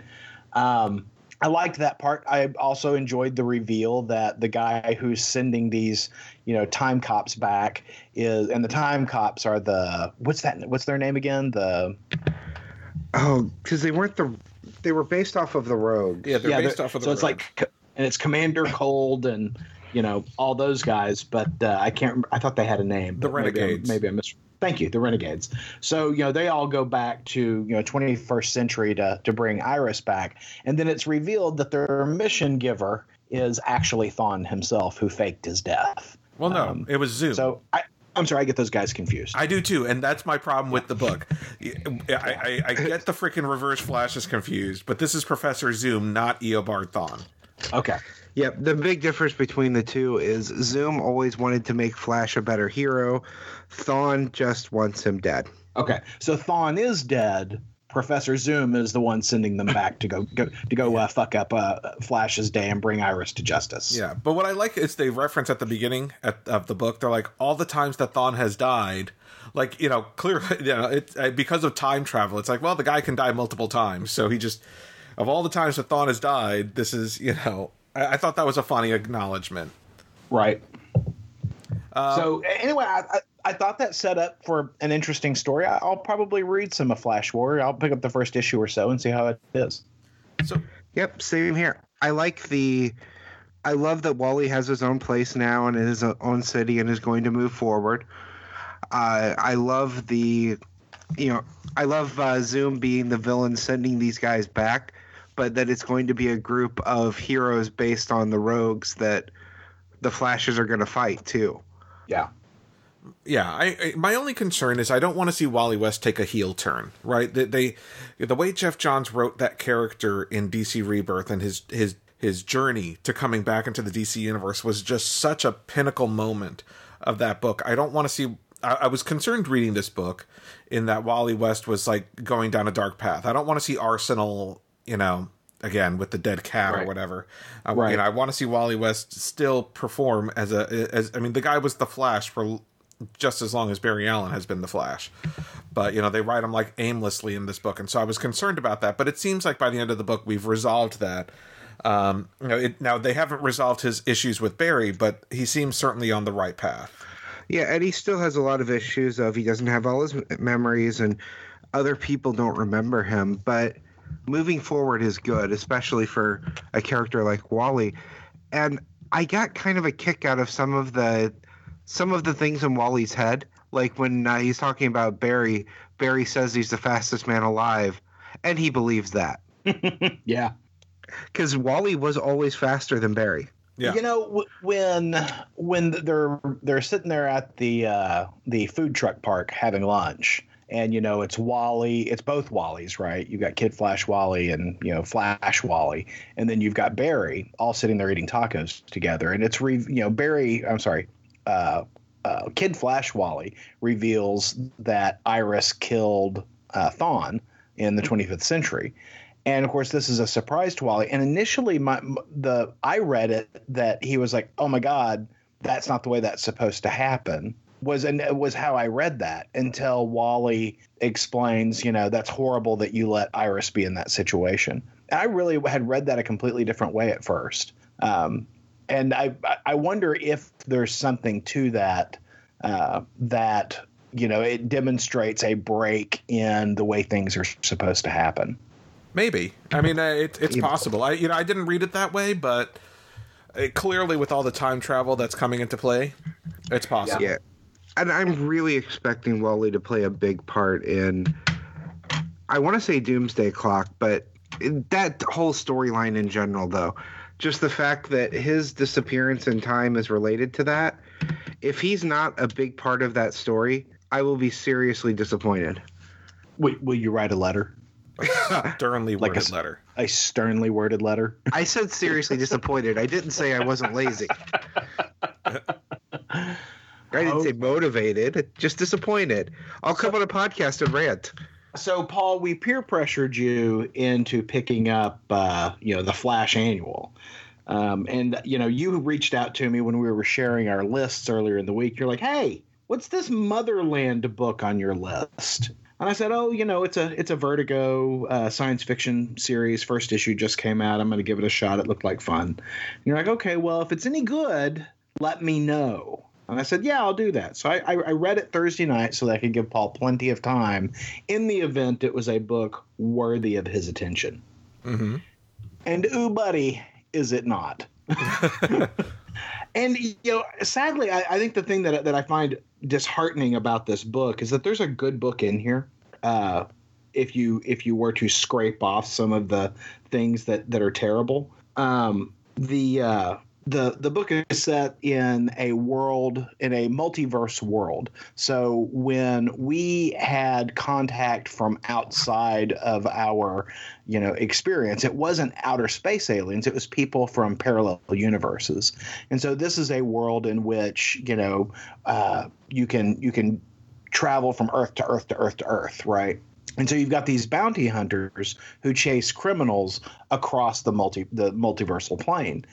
Um, I liked that part. I also enjoyed the reveal that the guy who's sending these, you know, time cops back is, and the time cops are the what's that? What's their name again? The oh, because they weren't the they were based off of the Rogue. Yeah, they're yeah, based they're, off of the. So it's like, and it's Commander Cold and you know all those guys, but uh, I can't. remember. I thought they had a name. The Renegades. Maybe I, maybe I mis- Thank you, the Renegades. So you know they all go back to you know 21st century to to bring Iris back, and then it's revealed that their mission giver is actually Thawne himself, who faked his death. Well, no, um, it was Zoom. So I, I'm sorry, I get those guys confused. I do too, and that's my problem with the book. I, I, I get the freaking Reverse Flash is confused, but this is Professor Zoom, not Eobard Thawne. Okay. Yep. The big difference between the two is Zoom always wanted to make Flash a better hero. Thawne just wants him dead. Okay. So Thawne is dead. Professor Zoom is the one sending them back to go, go to go uh, fuck up uh, Flash's day and bring Iris to justice. Yeah, but what I like is they reference at the beginning at, of the book. They're like all the times that Thawne has died, like you know, clearly, *laughs* you know, it uh, because of time travel. It's like, well, the guy can die multiple times, so he just of all the times that Thawne has died, this is you know I, I thought that was a funny acknowledgement. Right. Um, so anyway, I, I thought that set up for an interesting story. I, will probably read some of Flash Warrior. I'll pick up the first issue or so and see how it is. So, yep, same here. I like the. I love that Wally has his own place now and his own city and is going to move forward. Uh, I love the, you know, I love uh, Zoom being the villain, sending these guys back, but that it's going to be a group of heroes based on the rogues that the Flashes are going to fight too. Yeah yeah, I, I, my only concern is I don't want to see Wally West take a heel turn, right? They, they the way Geoff Johns wrote that character in DC Rebirth and his his his journey to coming back into the DC universe was just such a pinnacle moment of that book. I don't want to see I, I was concerned reading this book in that Wally West was like going down a dark path. I don't want to see Arsenal, you know, again with the dead cat right. or whatever. Uh, right. You know, I want to see Wally West still perform as a as I mean, the guy was the Flash for just as long as Barry Allen has been the Flash. But you know, they write him like aimlessly in this book, and so I was concerned about that. But it seems like by the end of the book, we've resolved that. Um, you know, it, now they haven't resolved his issues with Barry, but he seems certainly on the right path. Yeah, and he still has a lot of issues of he doesn't have all his memories, and other people don't remember him. But moving forward is good, especially for a character like Wally. And I got kind of a kick out of some of the some of the things in Wally's head, like when uh, he's talking about Barry, Barry says he's the fastest man alive, and he believes that. *laughs* yeah, because Wally was always faster than Barry. Yeah. You know when when they're they're sitting there at the uh, the food truck park having lunch, and you know it's Wally, it's both Wallys, right? You've got Kid Flash Wally and you know Flash Wally, and then you've got Barry all sitting there eating tacos together, and it's re, you know Barry, I'm sorry, uh, uh, Kid Flash Wally reveals that Iris killed uh, Thawne in the 25th century. And of course, this is a surprise to Wally. And initially, my the I read it that he was like, "Oh my God, that's not the way that's supposed to happen." Was and was how I read that until Wally explains, you know, that's horrible that you let Iris be in that situation. And I really had read that a completely different way at first. Um, and I I wonder if there's something to that uh, that you know it demonstrates a break in the way things are supposed to happen. Maybe I mean uh, it, it's possible. I you know I didn't read it that way, but it, clearly with all the time travel that's coming into play, it's possible. Yeah, and I'm really expecting Wally to play a big part in. I want to say Doomsday Clock, but that whole storyline in general, though just the fact that his disappearance in time is related to that. If he's not a big part of that story, I will be seriously disappointed. Wait, will you write a letter? A *laughs* sternly worded like a, letter. A sternly worded letter. I said seriously disappointed. I didn't say I wasn't lazy. *laughs* I didn't say motivated, just disappointed. I'll come on a podcast and rant. So, Paul, we peer pressured you into picking up, uh, you know, the Flash Annual. Um, and you know, you reached out to me when we were sharing our lists earlier in the week. You're like, "Hey, what's this Motherland book on your list?" And I said, "Oh, you know, it's a it's a Vertigo uh, science fiction series. First issue just came out. I'm going to give it a shot. It looked like fun." And you're like, "Okay, well, if it's any good, let me know." And I said, "Yeah, I'll do that." So I, I, I read it Thursday night so that I could give Paul plenty of time in the event it was a book worthy of his attention. Mm-hmm. And ooh, buddy, is it not? *laughs* and you know, sadly, I, I, think the thing that that I find disheartening about this book is that there's a good book in here. Uh, if you if you were to scrape off some of the things that that are terrible, um, the uh, the the book is set in a world in a multiverse world. So when we had contact from outside of our, you know, experience, it wasn't outer space aliens, it was people from parallel universes. And so this is a world in which, you know, uh, you can you can travel from earth to earth to earth to earth, right? And so you've got these bounty hunters who chase criminals across the multi the multiversal plane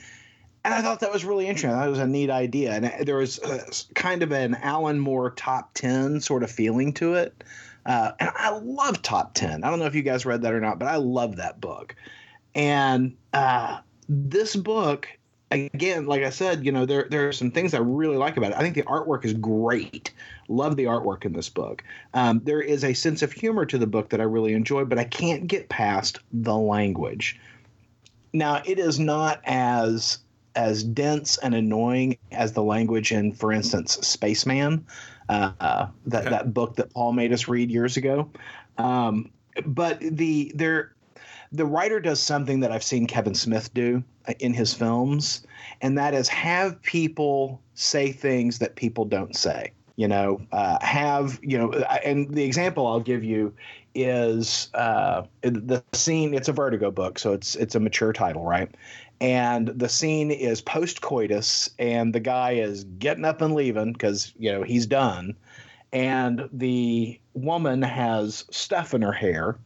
and I thought that was really interesting. That was a neat idea, and there was a, kind of an Alan Moore top ten sort of feeling to it. Uh, and I love Top Ten. I don't know if you guys read that or not, but I love that book. And uh, this book again, like I said, you know, there there are some things I really like about it. I think the artwork is great. Love the artwork in this book. Um, there is a sense of humor to the book that I really enjoy, but I can't get past the language. Now, it is not as as dense and annoying as the language in, for instance, Spaceman, uh, that that book that Paul made us read years ago. Um, but the there the writer does something that I've seen Kevin Smith do in his films, and that is have people say things that people don't say. You know, uh, have you know, and the example I'll give you is uh, the scene. It's a Vertigo book, so it's it's a mature title, right? And the scene is post coitus, and the guy is getting up and leaving because you know he's done, and the woman has stuff in her hair,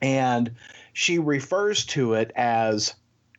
and she refers to it as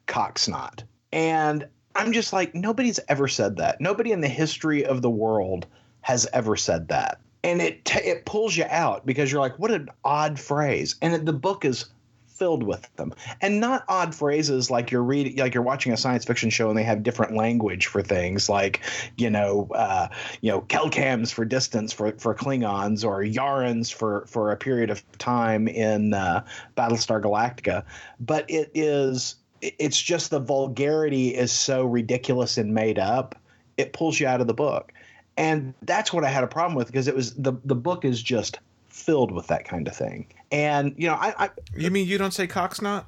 cocksnot. And I'm just like, nobody's ever said that. Nobody in the history of the world has ever said that. And it t- it pulls you out because you're like, what an odd phrase. And the book is filled with them. And not odd phrases like you're reading like you're watching a science fiction show and they have different language for things like you know uh, you know kellicams for distance for for klingons or yahrens for for a period of time in uh, battlestar galactica. But it is it's just the vulgarity is so ridiculous and made up it pulls you out of the book. And that's what i had a problem with because it was the the book is just filled with that kind of thing. And you know, I, I you mean you don't say cocksnot?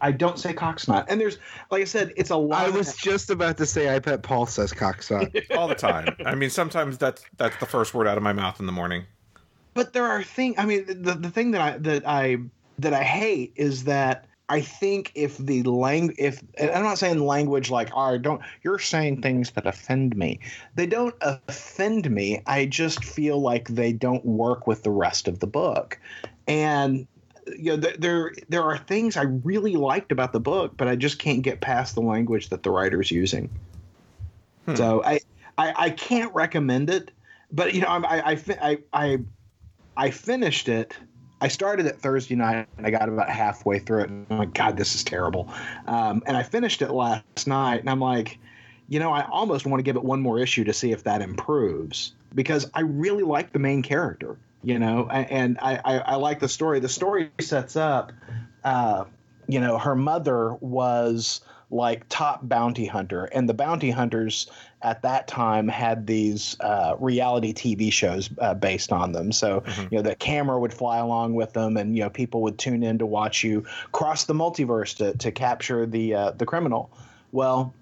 I don't say cocksnot. And there's, like I said, it's a lot. I was of, just about to say. I bet Paul says cocksnot *laughs* all the time. I mean, sometimes that's that's the first word out of my mouth in the morning. But there are things. I mean, the the thing that I that I that I hate is that I think if the language, if I'm not saying language like, "I don't," you're saying things that offend me. They don't offend me. I just feel like they don't work with the rest of the book, and you know, there there are things I really liked about the book, but I just can't get past the language that the writer's using. Hmm. So I, I, I can't recommend it, but you know, I I I I, I finished it I started it Thursday night and I got about halfway through it and I'm like, God, this is terrible. Um, and I finished it last night and I'm like, you know, I almost want to give it one more issue to see if that improves because I really like the main character, you know, and I, I, I like the story. The story sets up, uh, you know, her mother was like top bounty hunter, and the bounty hunters at that time had these uh, reality TV shows uh, based on them. So mm-hmm. you know the camera would fly along with them, and you know people would tune in to watch you cross the multiverse to to capture the uh, the criminal. Well,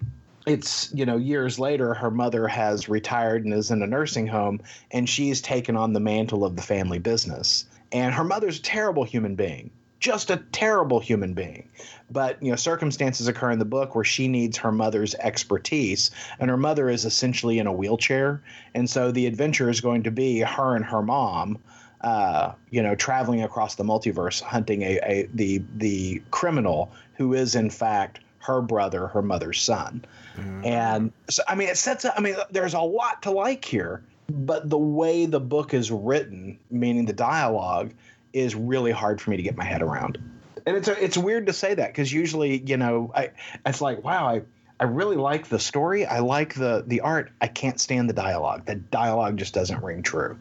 it's you know years later her mother has retired and is in a nursing home and she's taken on the mantle of the family business and her mother's a terrible human being just a terrible human being. But you know, circumstances occur in the book where she needs her mother's expertise, and her mother is essentially in a wheelchair, and so the adventure is going to be her and her mom. Uh, you know, traveling across the multiverse, hunting a, a the the criminal who is in fact her brother, her mother's son. Mm. And so, I mean, it sets up. I mean, there's a lot to like here, but the way the book is written, meaning the dialogue, is really hard for me to get my head around. And it's a, it's weird to say that because usually, you know, I it's like, wow, I I really like the story. I like the the art. I can't stand the dialogue. The dialogue just doesn't ring true.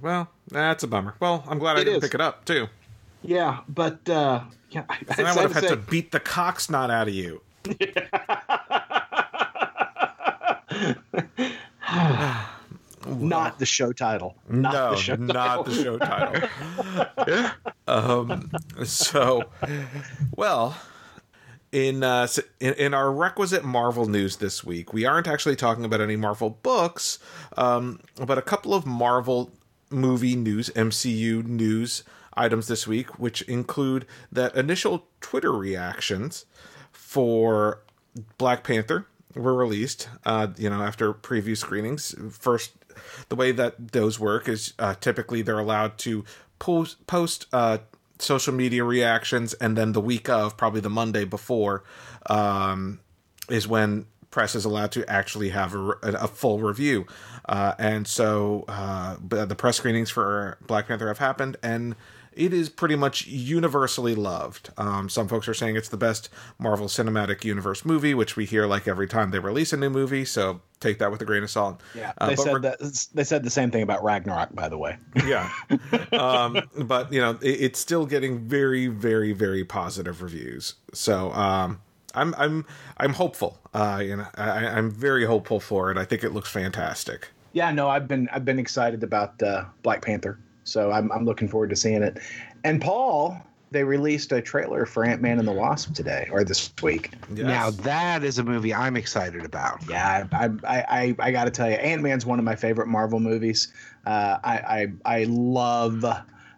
Well, that's a bummer. Well, I'm glad I didn't is. pick it up too. Yeah, but uh, yeah, I, I would have had say, to beat the cocksnot out of you. *laughs* *sighs* *sighs* *sighs* not the show title. Not no, the show not title. the show title. um, so, well, in, uh, in in our requisite Marvel news this week, we aren't actually talking about any Marvel books, um, but a couple of Marvel movie news, MCU news items this week, which include that initial Twitter reactions for Black Panther were released. Uh, you know, after preview screenings, first the way that those work is uh, typically they're allowed to post post uh, social media reactions, and then the week of, probably the Monday before, um, is when press is allowed to actually have a, a full review. Uh, and so uh, the press screenings for Black Panther have happened, and it is pretty much universally loved. Um, some folks are saying it's the best Marvel Cinematic Universe movie, which we hear like every time they release a new movie. So take that with a grain of salt. Yeah, Uh, they said that. They said the same thing about Ragnarok, by the way. yeah *laughs* um but you know it, it's still getting very very very positive reviews so um i'm i'm i'm hopeful uh you know I, i'm very hopeful for it i think it looks fantastic Yeah, no, I've been I've been excited about uh, Black Panther, so I'm I'm looking forward to seeing it. And Paul, they released a trailer for Ant Man and the Wasp today or this week. Yes. Now that is a movie I'm excited about. Yeah, I I I, I got to tell you, Ant Man's one of my favorite Marvel movies. Uh, I, I I love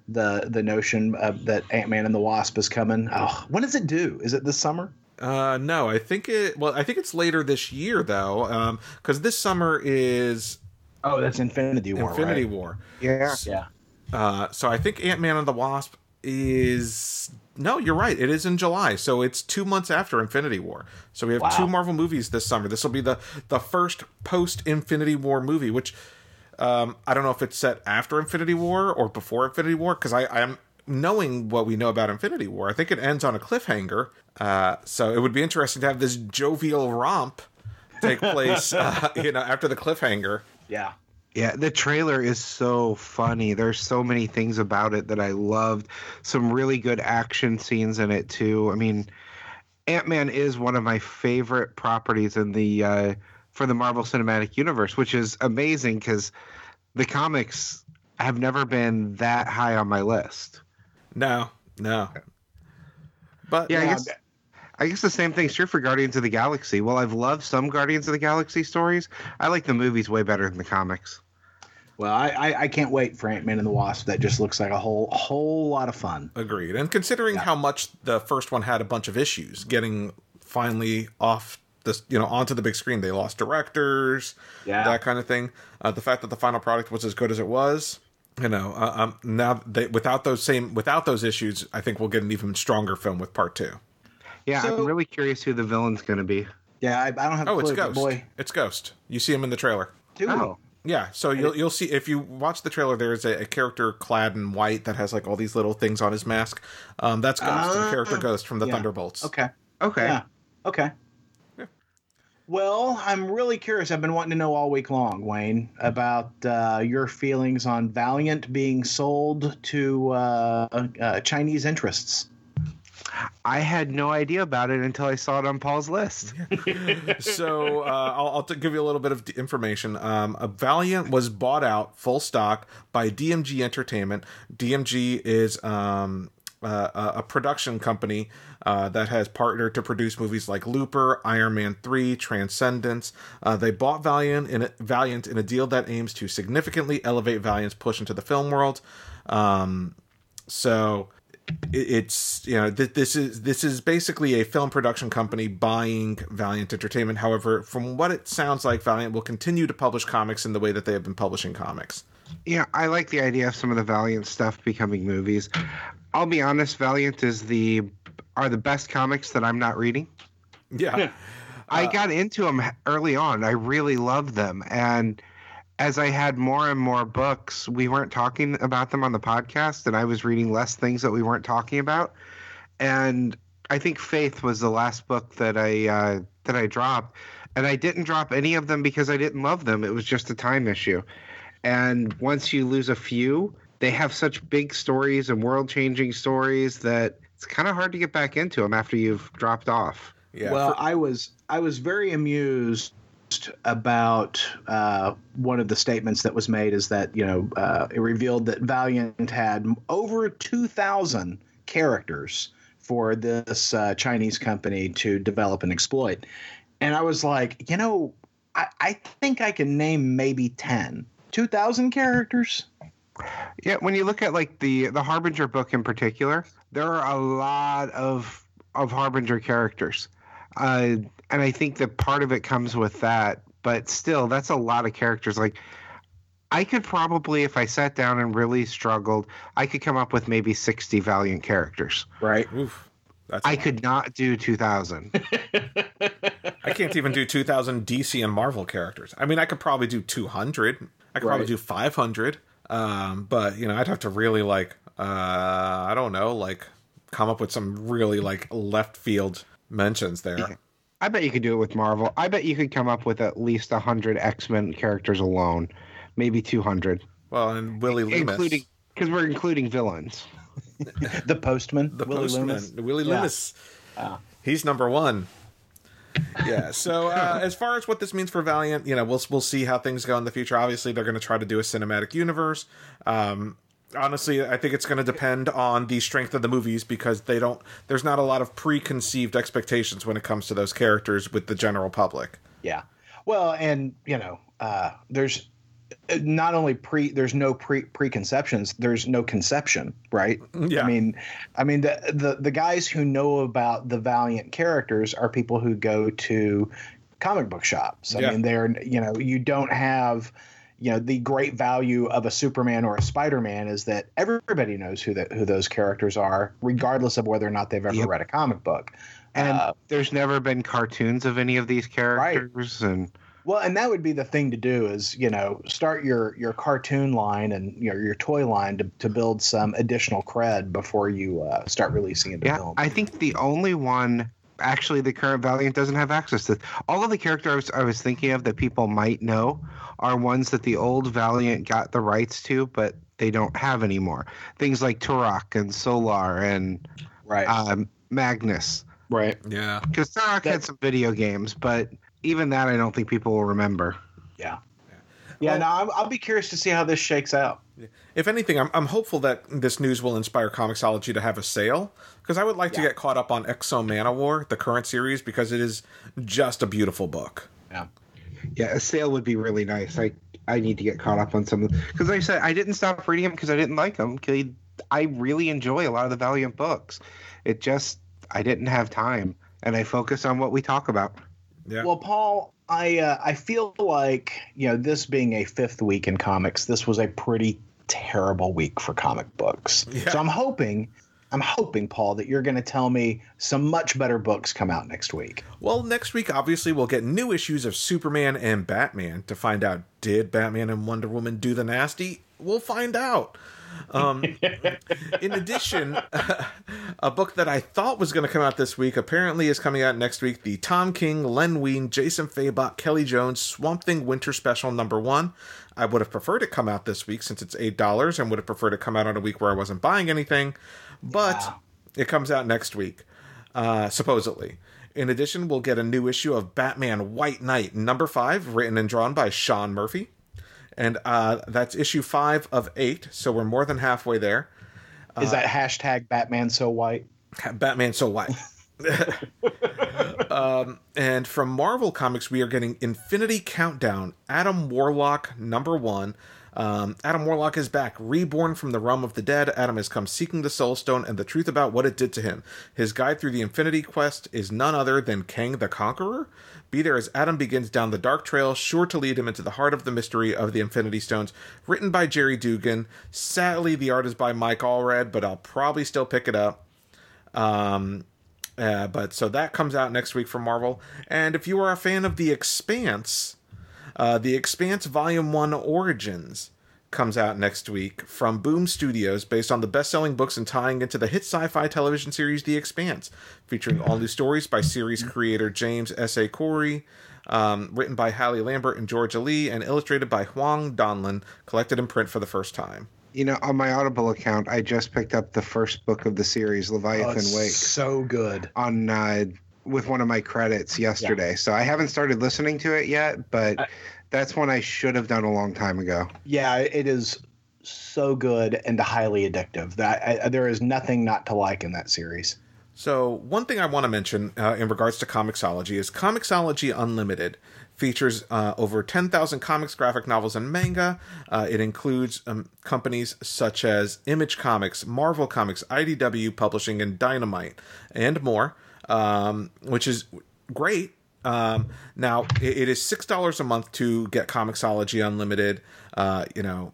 the the notion of that Ant Man and the Wasp is coming. Oh, when does it do? Is it this summer? uh no i think it well i think it's later this year though um because this summer is Oh, that's Infinity War. infinity right? war Yeah. Yeah. Uh so i think ant-man and the wasp is no you're right. It is in july. So it's two months after infinity war. So we have Wow. two marvel movies this summer. This will be the the first post infinity war movie which um i don't know if it's set after infinity war or before infinity war because i i'm knowing what we know about infinity war. I think it ends on a cliffhanger. Uh so it would be interesting to have this jovial romp take place *laughs* uh, you know after the cliffhanger. Yeah. Yeah, the trailer is so funny. There's so many things about it that I loved. Some really good action scenes in it too. I mean, Ant Man is one of my favorite properties in the uh, for the Marvel Cinematic Universe, which is amazing because the comics have never been that high on my list. no no but Yeah, I guess. I guess the same thing's true for Guardians of the Galaxy. Well, I've loved some Guardians of the Galaxy stories. I like the movies way better than the comics. Well, I, I, I can't wait for Ant Man and the Wasp. That just looks like a whole whole lot of fun. Agreed. And considering how much the first one had a bunch of issues, getting finally off this, you know, onto the big screen, they lost directors, Yeah. that kind of thing. Uh, the fact that the final product was as good as it was, you know, uh, um, now they, without those same without those issues, I think we'll get an even stronger film with part two. Yeah, So- I'm really curious who the villain's going to be. Yeah, I, I don't have a Oh, it's clue, but Ghost. boy. It's Ghost. You see him in the trailer. Dude. Oh, Yeah, so you'll you'll see if you watch the trailer. There's a, a character clad in white that has like all these little things on his mask. Um, that's Ghost, the Ah. character Ghost from the Yeah. Thunderbolts. Okay. okay. Yeah. Okay. Yeah. Well, I'm really curious. I've been wanting to know all week long, Wayne, about uh, your feelings on Valiant being sold to uh, uh, Chinese interests. I had no idea about it until I saw it on Paul's list. *laughs* so uh, I'll, I'll give you a little bit of information. Um, Valiant was bought out full stock by DMG Entertainment. DMG is um, uh, a production company uh, that has partnered to produce movies like Looper, Iron Man Three, Transcendence. Uh, they bought Valiant in a, Valiant in a deal that aims to significantly elevate Valiant's push into the film world. Um, so it's you know th- this is this is basically a film production company buying Valiant Entertainment. However, from what it sounds like, Valiant will continue to publish comics in the way that they have been publishing comics. Yeah, I like the idea of some of the Valiant stuff becoming movies. I'll be honest, Valiant is the are the best comics that I'm not reading. Yeah, I uh, got into them early on. I really loved them, and as I had more and more books, we weren't talking about them on the podcast, and I was reading less things that we weren't talking about. And I think Faith was the last book that I uh, that I dropped, and I didn't drop any of them because I didn't love them. It was just a time issue. And once you lose a few, they have such big stories and world changing stories that it's kind of hard to get back into them after you've dropped off. yeah. well, for- I was I was very amused about uh, one of the statements that was made is that you know uh, it revealed that Valiant had over two thousand characters for this uh, Chinese company to develop and exploit, and I was like, you know, I, I think I can name maybe 10. 2,000 characters? Yeah, when you look at like the the Harbinger book in particular, there are a lot of of Harbinger characters, uh, and I think that part of it comes with that. But still, that's a lot of characters. Like, I could probably, if I sat down and really struggled, I could come up with maybe sixty Valiant characters. Right. Oof, that's I could not do two thousand. *laughs* I can't even do 2,000 DC and Marvel characters. I mean, I could probably do 200. I could probably do 500. Um, but you know, I'd have to really like Uh, I don't know, like come up with some really like left field mentions there. I bet you could do it with Marvel. I bet you could come up with at least hundred X Men characters alone, maybe two hundred, Well, and Willie Loomis, including because we're including villains. *laughs* the postman, the Willie postman, Loomis. Willie Yeah. Loomis. He's number one. *laughs* yeah. So uh, as far as what this means for Valiant, you know, we'll we'll see how things go in the future. Obviously, they're going to try to do a cinematic universe. Um, honestly, I think it's going to depend on the strength of the movies because they don't. There's not a lot of preconceived expectations when it comes to those characters with the general public. Yeah. Well, and you know, uh, there's uh, not only pre there's no pre preconceptions, there's no conception, right? Yeah. I mean, I mean the the the guys who know about the Valiant characters are people who go to comic book shops. I Yeah. mean, they're you know, you don't have you know the great value of a Superman or a Spider-Man is that everybody knows who that who those characters are, regardless of whether or not they've ever Yep. read a comic book. And Uh, there's never been cartoons of any of these characters, and Well, and that would be the thing to do is, you know, start your your cartoon line and your your toy line to, to build some additional cred before you uh, start releasing into yeah, film. I think the only one actually the current Valiant doesn't have access to. All of the characters I was, I was thinking of that people might know are ones that the old Valiant got the rights to, but they don't have anymore. Things like Turok and Solar and right. um, Magnus. right. Yeah. Because Turok had some video games, but even that I don't think people will remember. Yeah. Yeah. Well- no, I'm, I'll be curious to see how this shakes out. If anything, I'm, I'm hopeful that this news will inspire Comixology to have a sale because I would like to get caught up on X-O Manowar, the current series, because it is just a beautiful book. Yeah. Yeah, a sale would be really nice. I I need to get caught up on some of because like I said I didn't stop reading them because I didn't like them. Cause I really enjoy a lot of the Valiant books. It just I didn't have time, and I focus on what we talk about. Yeah. Well, Paul, I uh, I feel like you know this being a fifth week in comics, this was a pretty terrible week for comic books. Yeah. So I'm hoping. I'm hoping, Paul, that you're going to tell me some much better books come out next week. Well, next week, obviously, we'll get new issues of Superman and Batman to find out did Batman and Wonder Woman do the nasty? We'll find out. Um, *laughs* in addition, *laughs* a book that I thought was going to come out this week apparently is coming out next week. The Tom King, Len Wein, Jason Fabok, Kelly Jones Swamp Thing Winter Special number one. I would have preferred it come out this week since it's eight dollars, and would have preferred it come out on a week where I wasn't buying anything. But it comes out next week, uh, supposedly. In addition, we'll get a new issue of Batman White Knight, number five, written and drawn by Sean Murphy. And uh, that's issue five of eight, so we're more than halfway there. Is that hashtag Batman so white? Batman so white. *laughs* *laughs* um, and from Marvel Comics, we are getting Infinity Countdown, Adam Warlock number one. Um, Adam Warlock is back, reborn from the realm of the dead. Adam has come seeking the Soul Stone and the truth about what it did to him. His guide through the Infinity Quest is none other than Kang the Conqueror. Be there as Adam begins down the dark trail, sure to lead him into the heart of the mystery of the Infinity Stones. Written by Gerry Duggan. Sadly, the art is by Mike Allred, but I'll probably still pick it up. Um, uh, but so that comes out next week from Marvel. And if you are a fan of The Expanse, uh, The Expanse Volume 1 Origins comes out next week from Boom Studios based on the best selling books and tying into the hit sci fi television series The Expanse, featuring all new stories by series creator James S.A. Corey. Um, written by Hallie Lambert and Georgia Lee, and illustrated by Huang Danlin, collected in print for the first time. You know, on my Audible account, I just picked up the first book of the series, Oh, Leviathan it's Wake, so good. on uh, with one of my credits yesterday. So I haven't started listening to it yet, but I- that's one I should have done a long time ago. Yeah, it is so good and highly addictive. That I, there is nothing not to like in that series. So, one thing I want to mention uh, in regards to Comixology is Comixology Unlimited features uh, over 10,000 comics, graphic novels, and manga. Uh, it includes um, companies such as Image Comics, Marvel Comics, IDW Publishing, and Dynamite, and more, um, which is great. Um, now, it, it is $6 a month to get Comixology Unlimited. Uh, you know,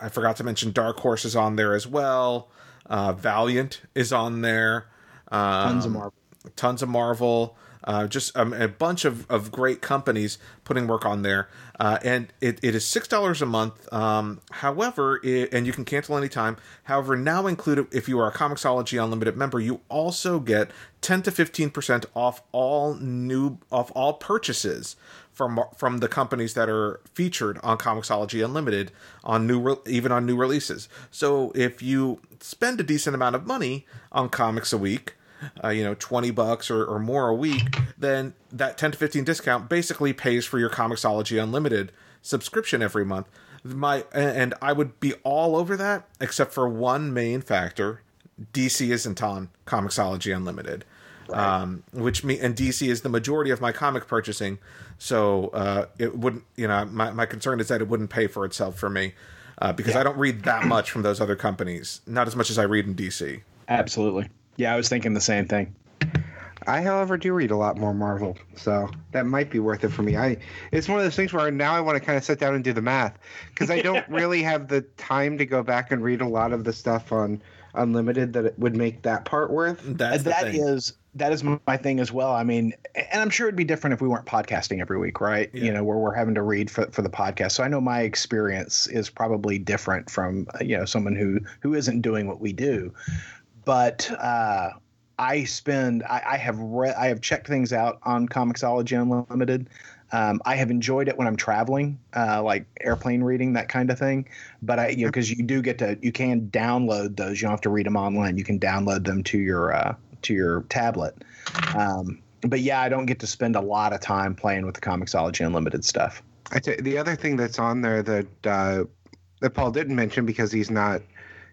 I forgot to mention Dark Horse is on there as well. Uh, Valiant is on there. Um, Tons of Marvel. Tons of Marvel. Uh, just um, a bunch of, of great companies putting work on there. Uh, and it, it is $6 a month. Um, however, it, and you can cancel anytime. However, now included, if you are a Comixology Unlimited member, you also get 10 to 15% off all new, off all purchases from from the companies that are featured on Comixology Unlimited on new re- even on new releases. So if you spend a decent amount of money on comics a week, uh, you know, 20 bucks or, or more a week, then that 10 to 15 discount basically pays for your Comixology Unlimited subscription every month. My and I would be all over that except for one main factor. DC isn't on Comixology Unlimited. Right. Um, which me and DC is the majority of my comic purchasing, so uh, it wouldn't. You know, my my concern is that it wouldn't pay for itself for me uh, because yeah. I don't read that much from those other companies, not as much as I read in DC. Absolutely. Yeah, I was thinking the same thing. I, however, do read a lot more Marvel, so that might be worth it for me. I it's one of those things where now I want to kind of sit down and do the math because I don't *laughs* really have the time to go back and read a lot of the stuff on Unlimited that it would make that part worth. That's that is that is my thing as well. I mean, and I'm sure it'd be different if we weren't podcasting every week, right? Yeah. You know, where we're having to read for, for the podcast. So I know my experience is probably different from you know someone who who isn't doing what we do. But uh, I spend I, I have read I have checked things out on Comixology Unlimited. Um, I have enjoyed it when I'm traveling, uh, like airplane reading, that kind of thing. But I, you know, because you do get to, you can download those. You don't have to read them online. You can download them to your uh, to your tablet. Um, but yeah, I don't get to spend a lot of time playing with the Comixology Unlimited stuff. I t- the other thing that's on there that uh, that Paul didn't mention because he's not,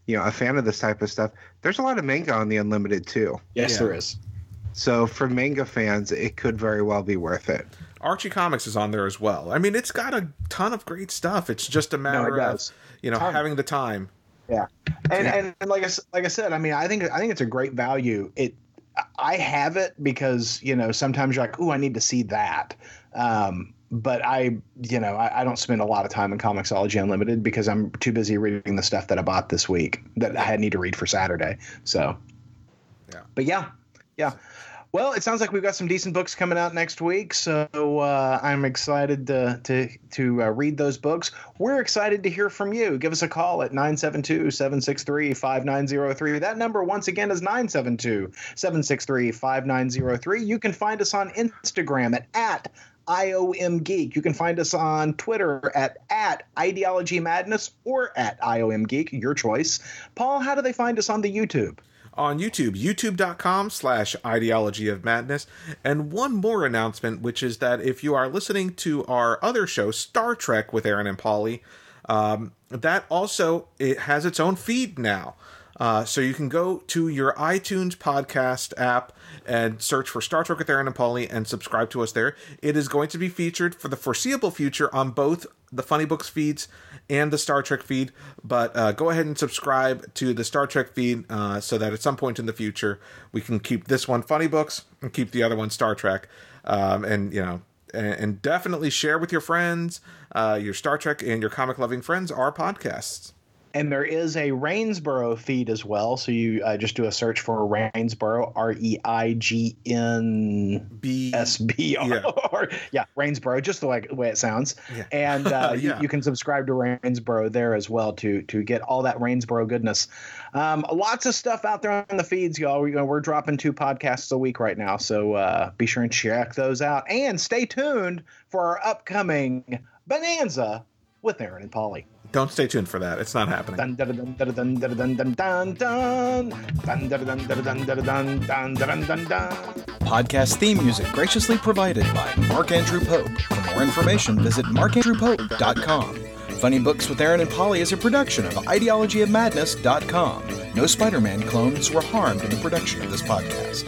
you know, a fan of this type of stuff. There's a lot of manga on the Unlimited too. Yes, yeah. there is. So for manga fans, it could very well be worth it. Archie Comics is on there as well. I mean, it's got a ton of great stuff. It's just a matter no, of you know having the time yeah, and, yeah. and and like I like I said, I mean, I think I think it's a great value. It I have it because you know sometimes you're like, oh, I need to see that. Um, but I, you know, I, I, don't spend a lot of time in Comixology Unlimited because I'm too busy reading the stuff that I bought this week that I need to read for Saturday. So, yeah. But yeah, yeah. Well, it sounds like we've got some decent books coming out next week, so uh, I'm excited to to, to uh, read those books. We're excited to hear from you. Give us a call at 972-763-5903. That number once again is 972-763-5903. You can find us on Instagram at, at IOM Geek. You can find us on Twitter at, at Ideology Madness or at IOM Geek, your choice. Paul, how do they find us on the YouTube? on YouTube, youtube.com slash ideology of madness. And one more announcement, which is that if you are listening to our other show, Star Trek with Aaron and Polly, um, that also it has its own feed now. Uh, so you can go to your iTunes podcast app and search for Star Trek with Aaron and Polly and subscribe to us there. It is going to be featured for the foreseeable future on both the Funny Books feeds and the Star Trek feed. But uh, go ahead and subscribe to the Star Trek feed uh, so that at some point in the future we can keep this one Funny Books and keep the other one Star Trek. Um, and you know, and, definitely share with your friends, uh, your Star Trek and your comic loving friends our podcasts and there is a Reignsboro feed as well. So you uh, just do a search for Reignsboro, R E I G N B S B R. *laughs* Yeah, Reignsboro, just the way, way it sounds. Yeah. And uh, *laughs* yeah. you, you, can subscribe to Reignsboro there as well to to get all that Rainsboro goodness. Um, lots of stuff out there on the feeds, y'all. We, we're dropping two podcasts a week right now, so uh, be sure and check those out. And stay tuned for our upcoming Bonanza with Aaron and Polly. Don't stay tuned for that. It's not happening. Podcast theme music graciously provided by Mark Andrew Pope. For more information, visit markandrewpope.com. Funny Books with Aaron and Polly is a production of ideologyofmadness.com. No Spider Man clones were harmed in the production of this podcast.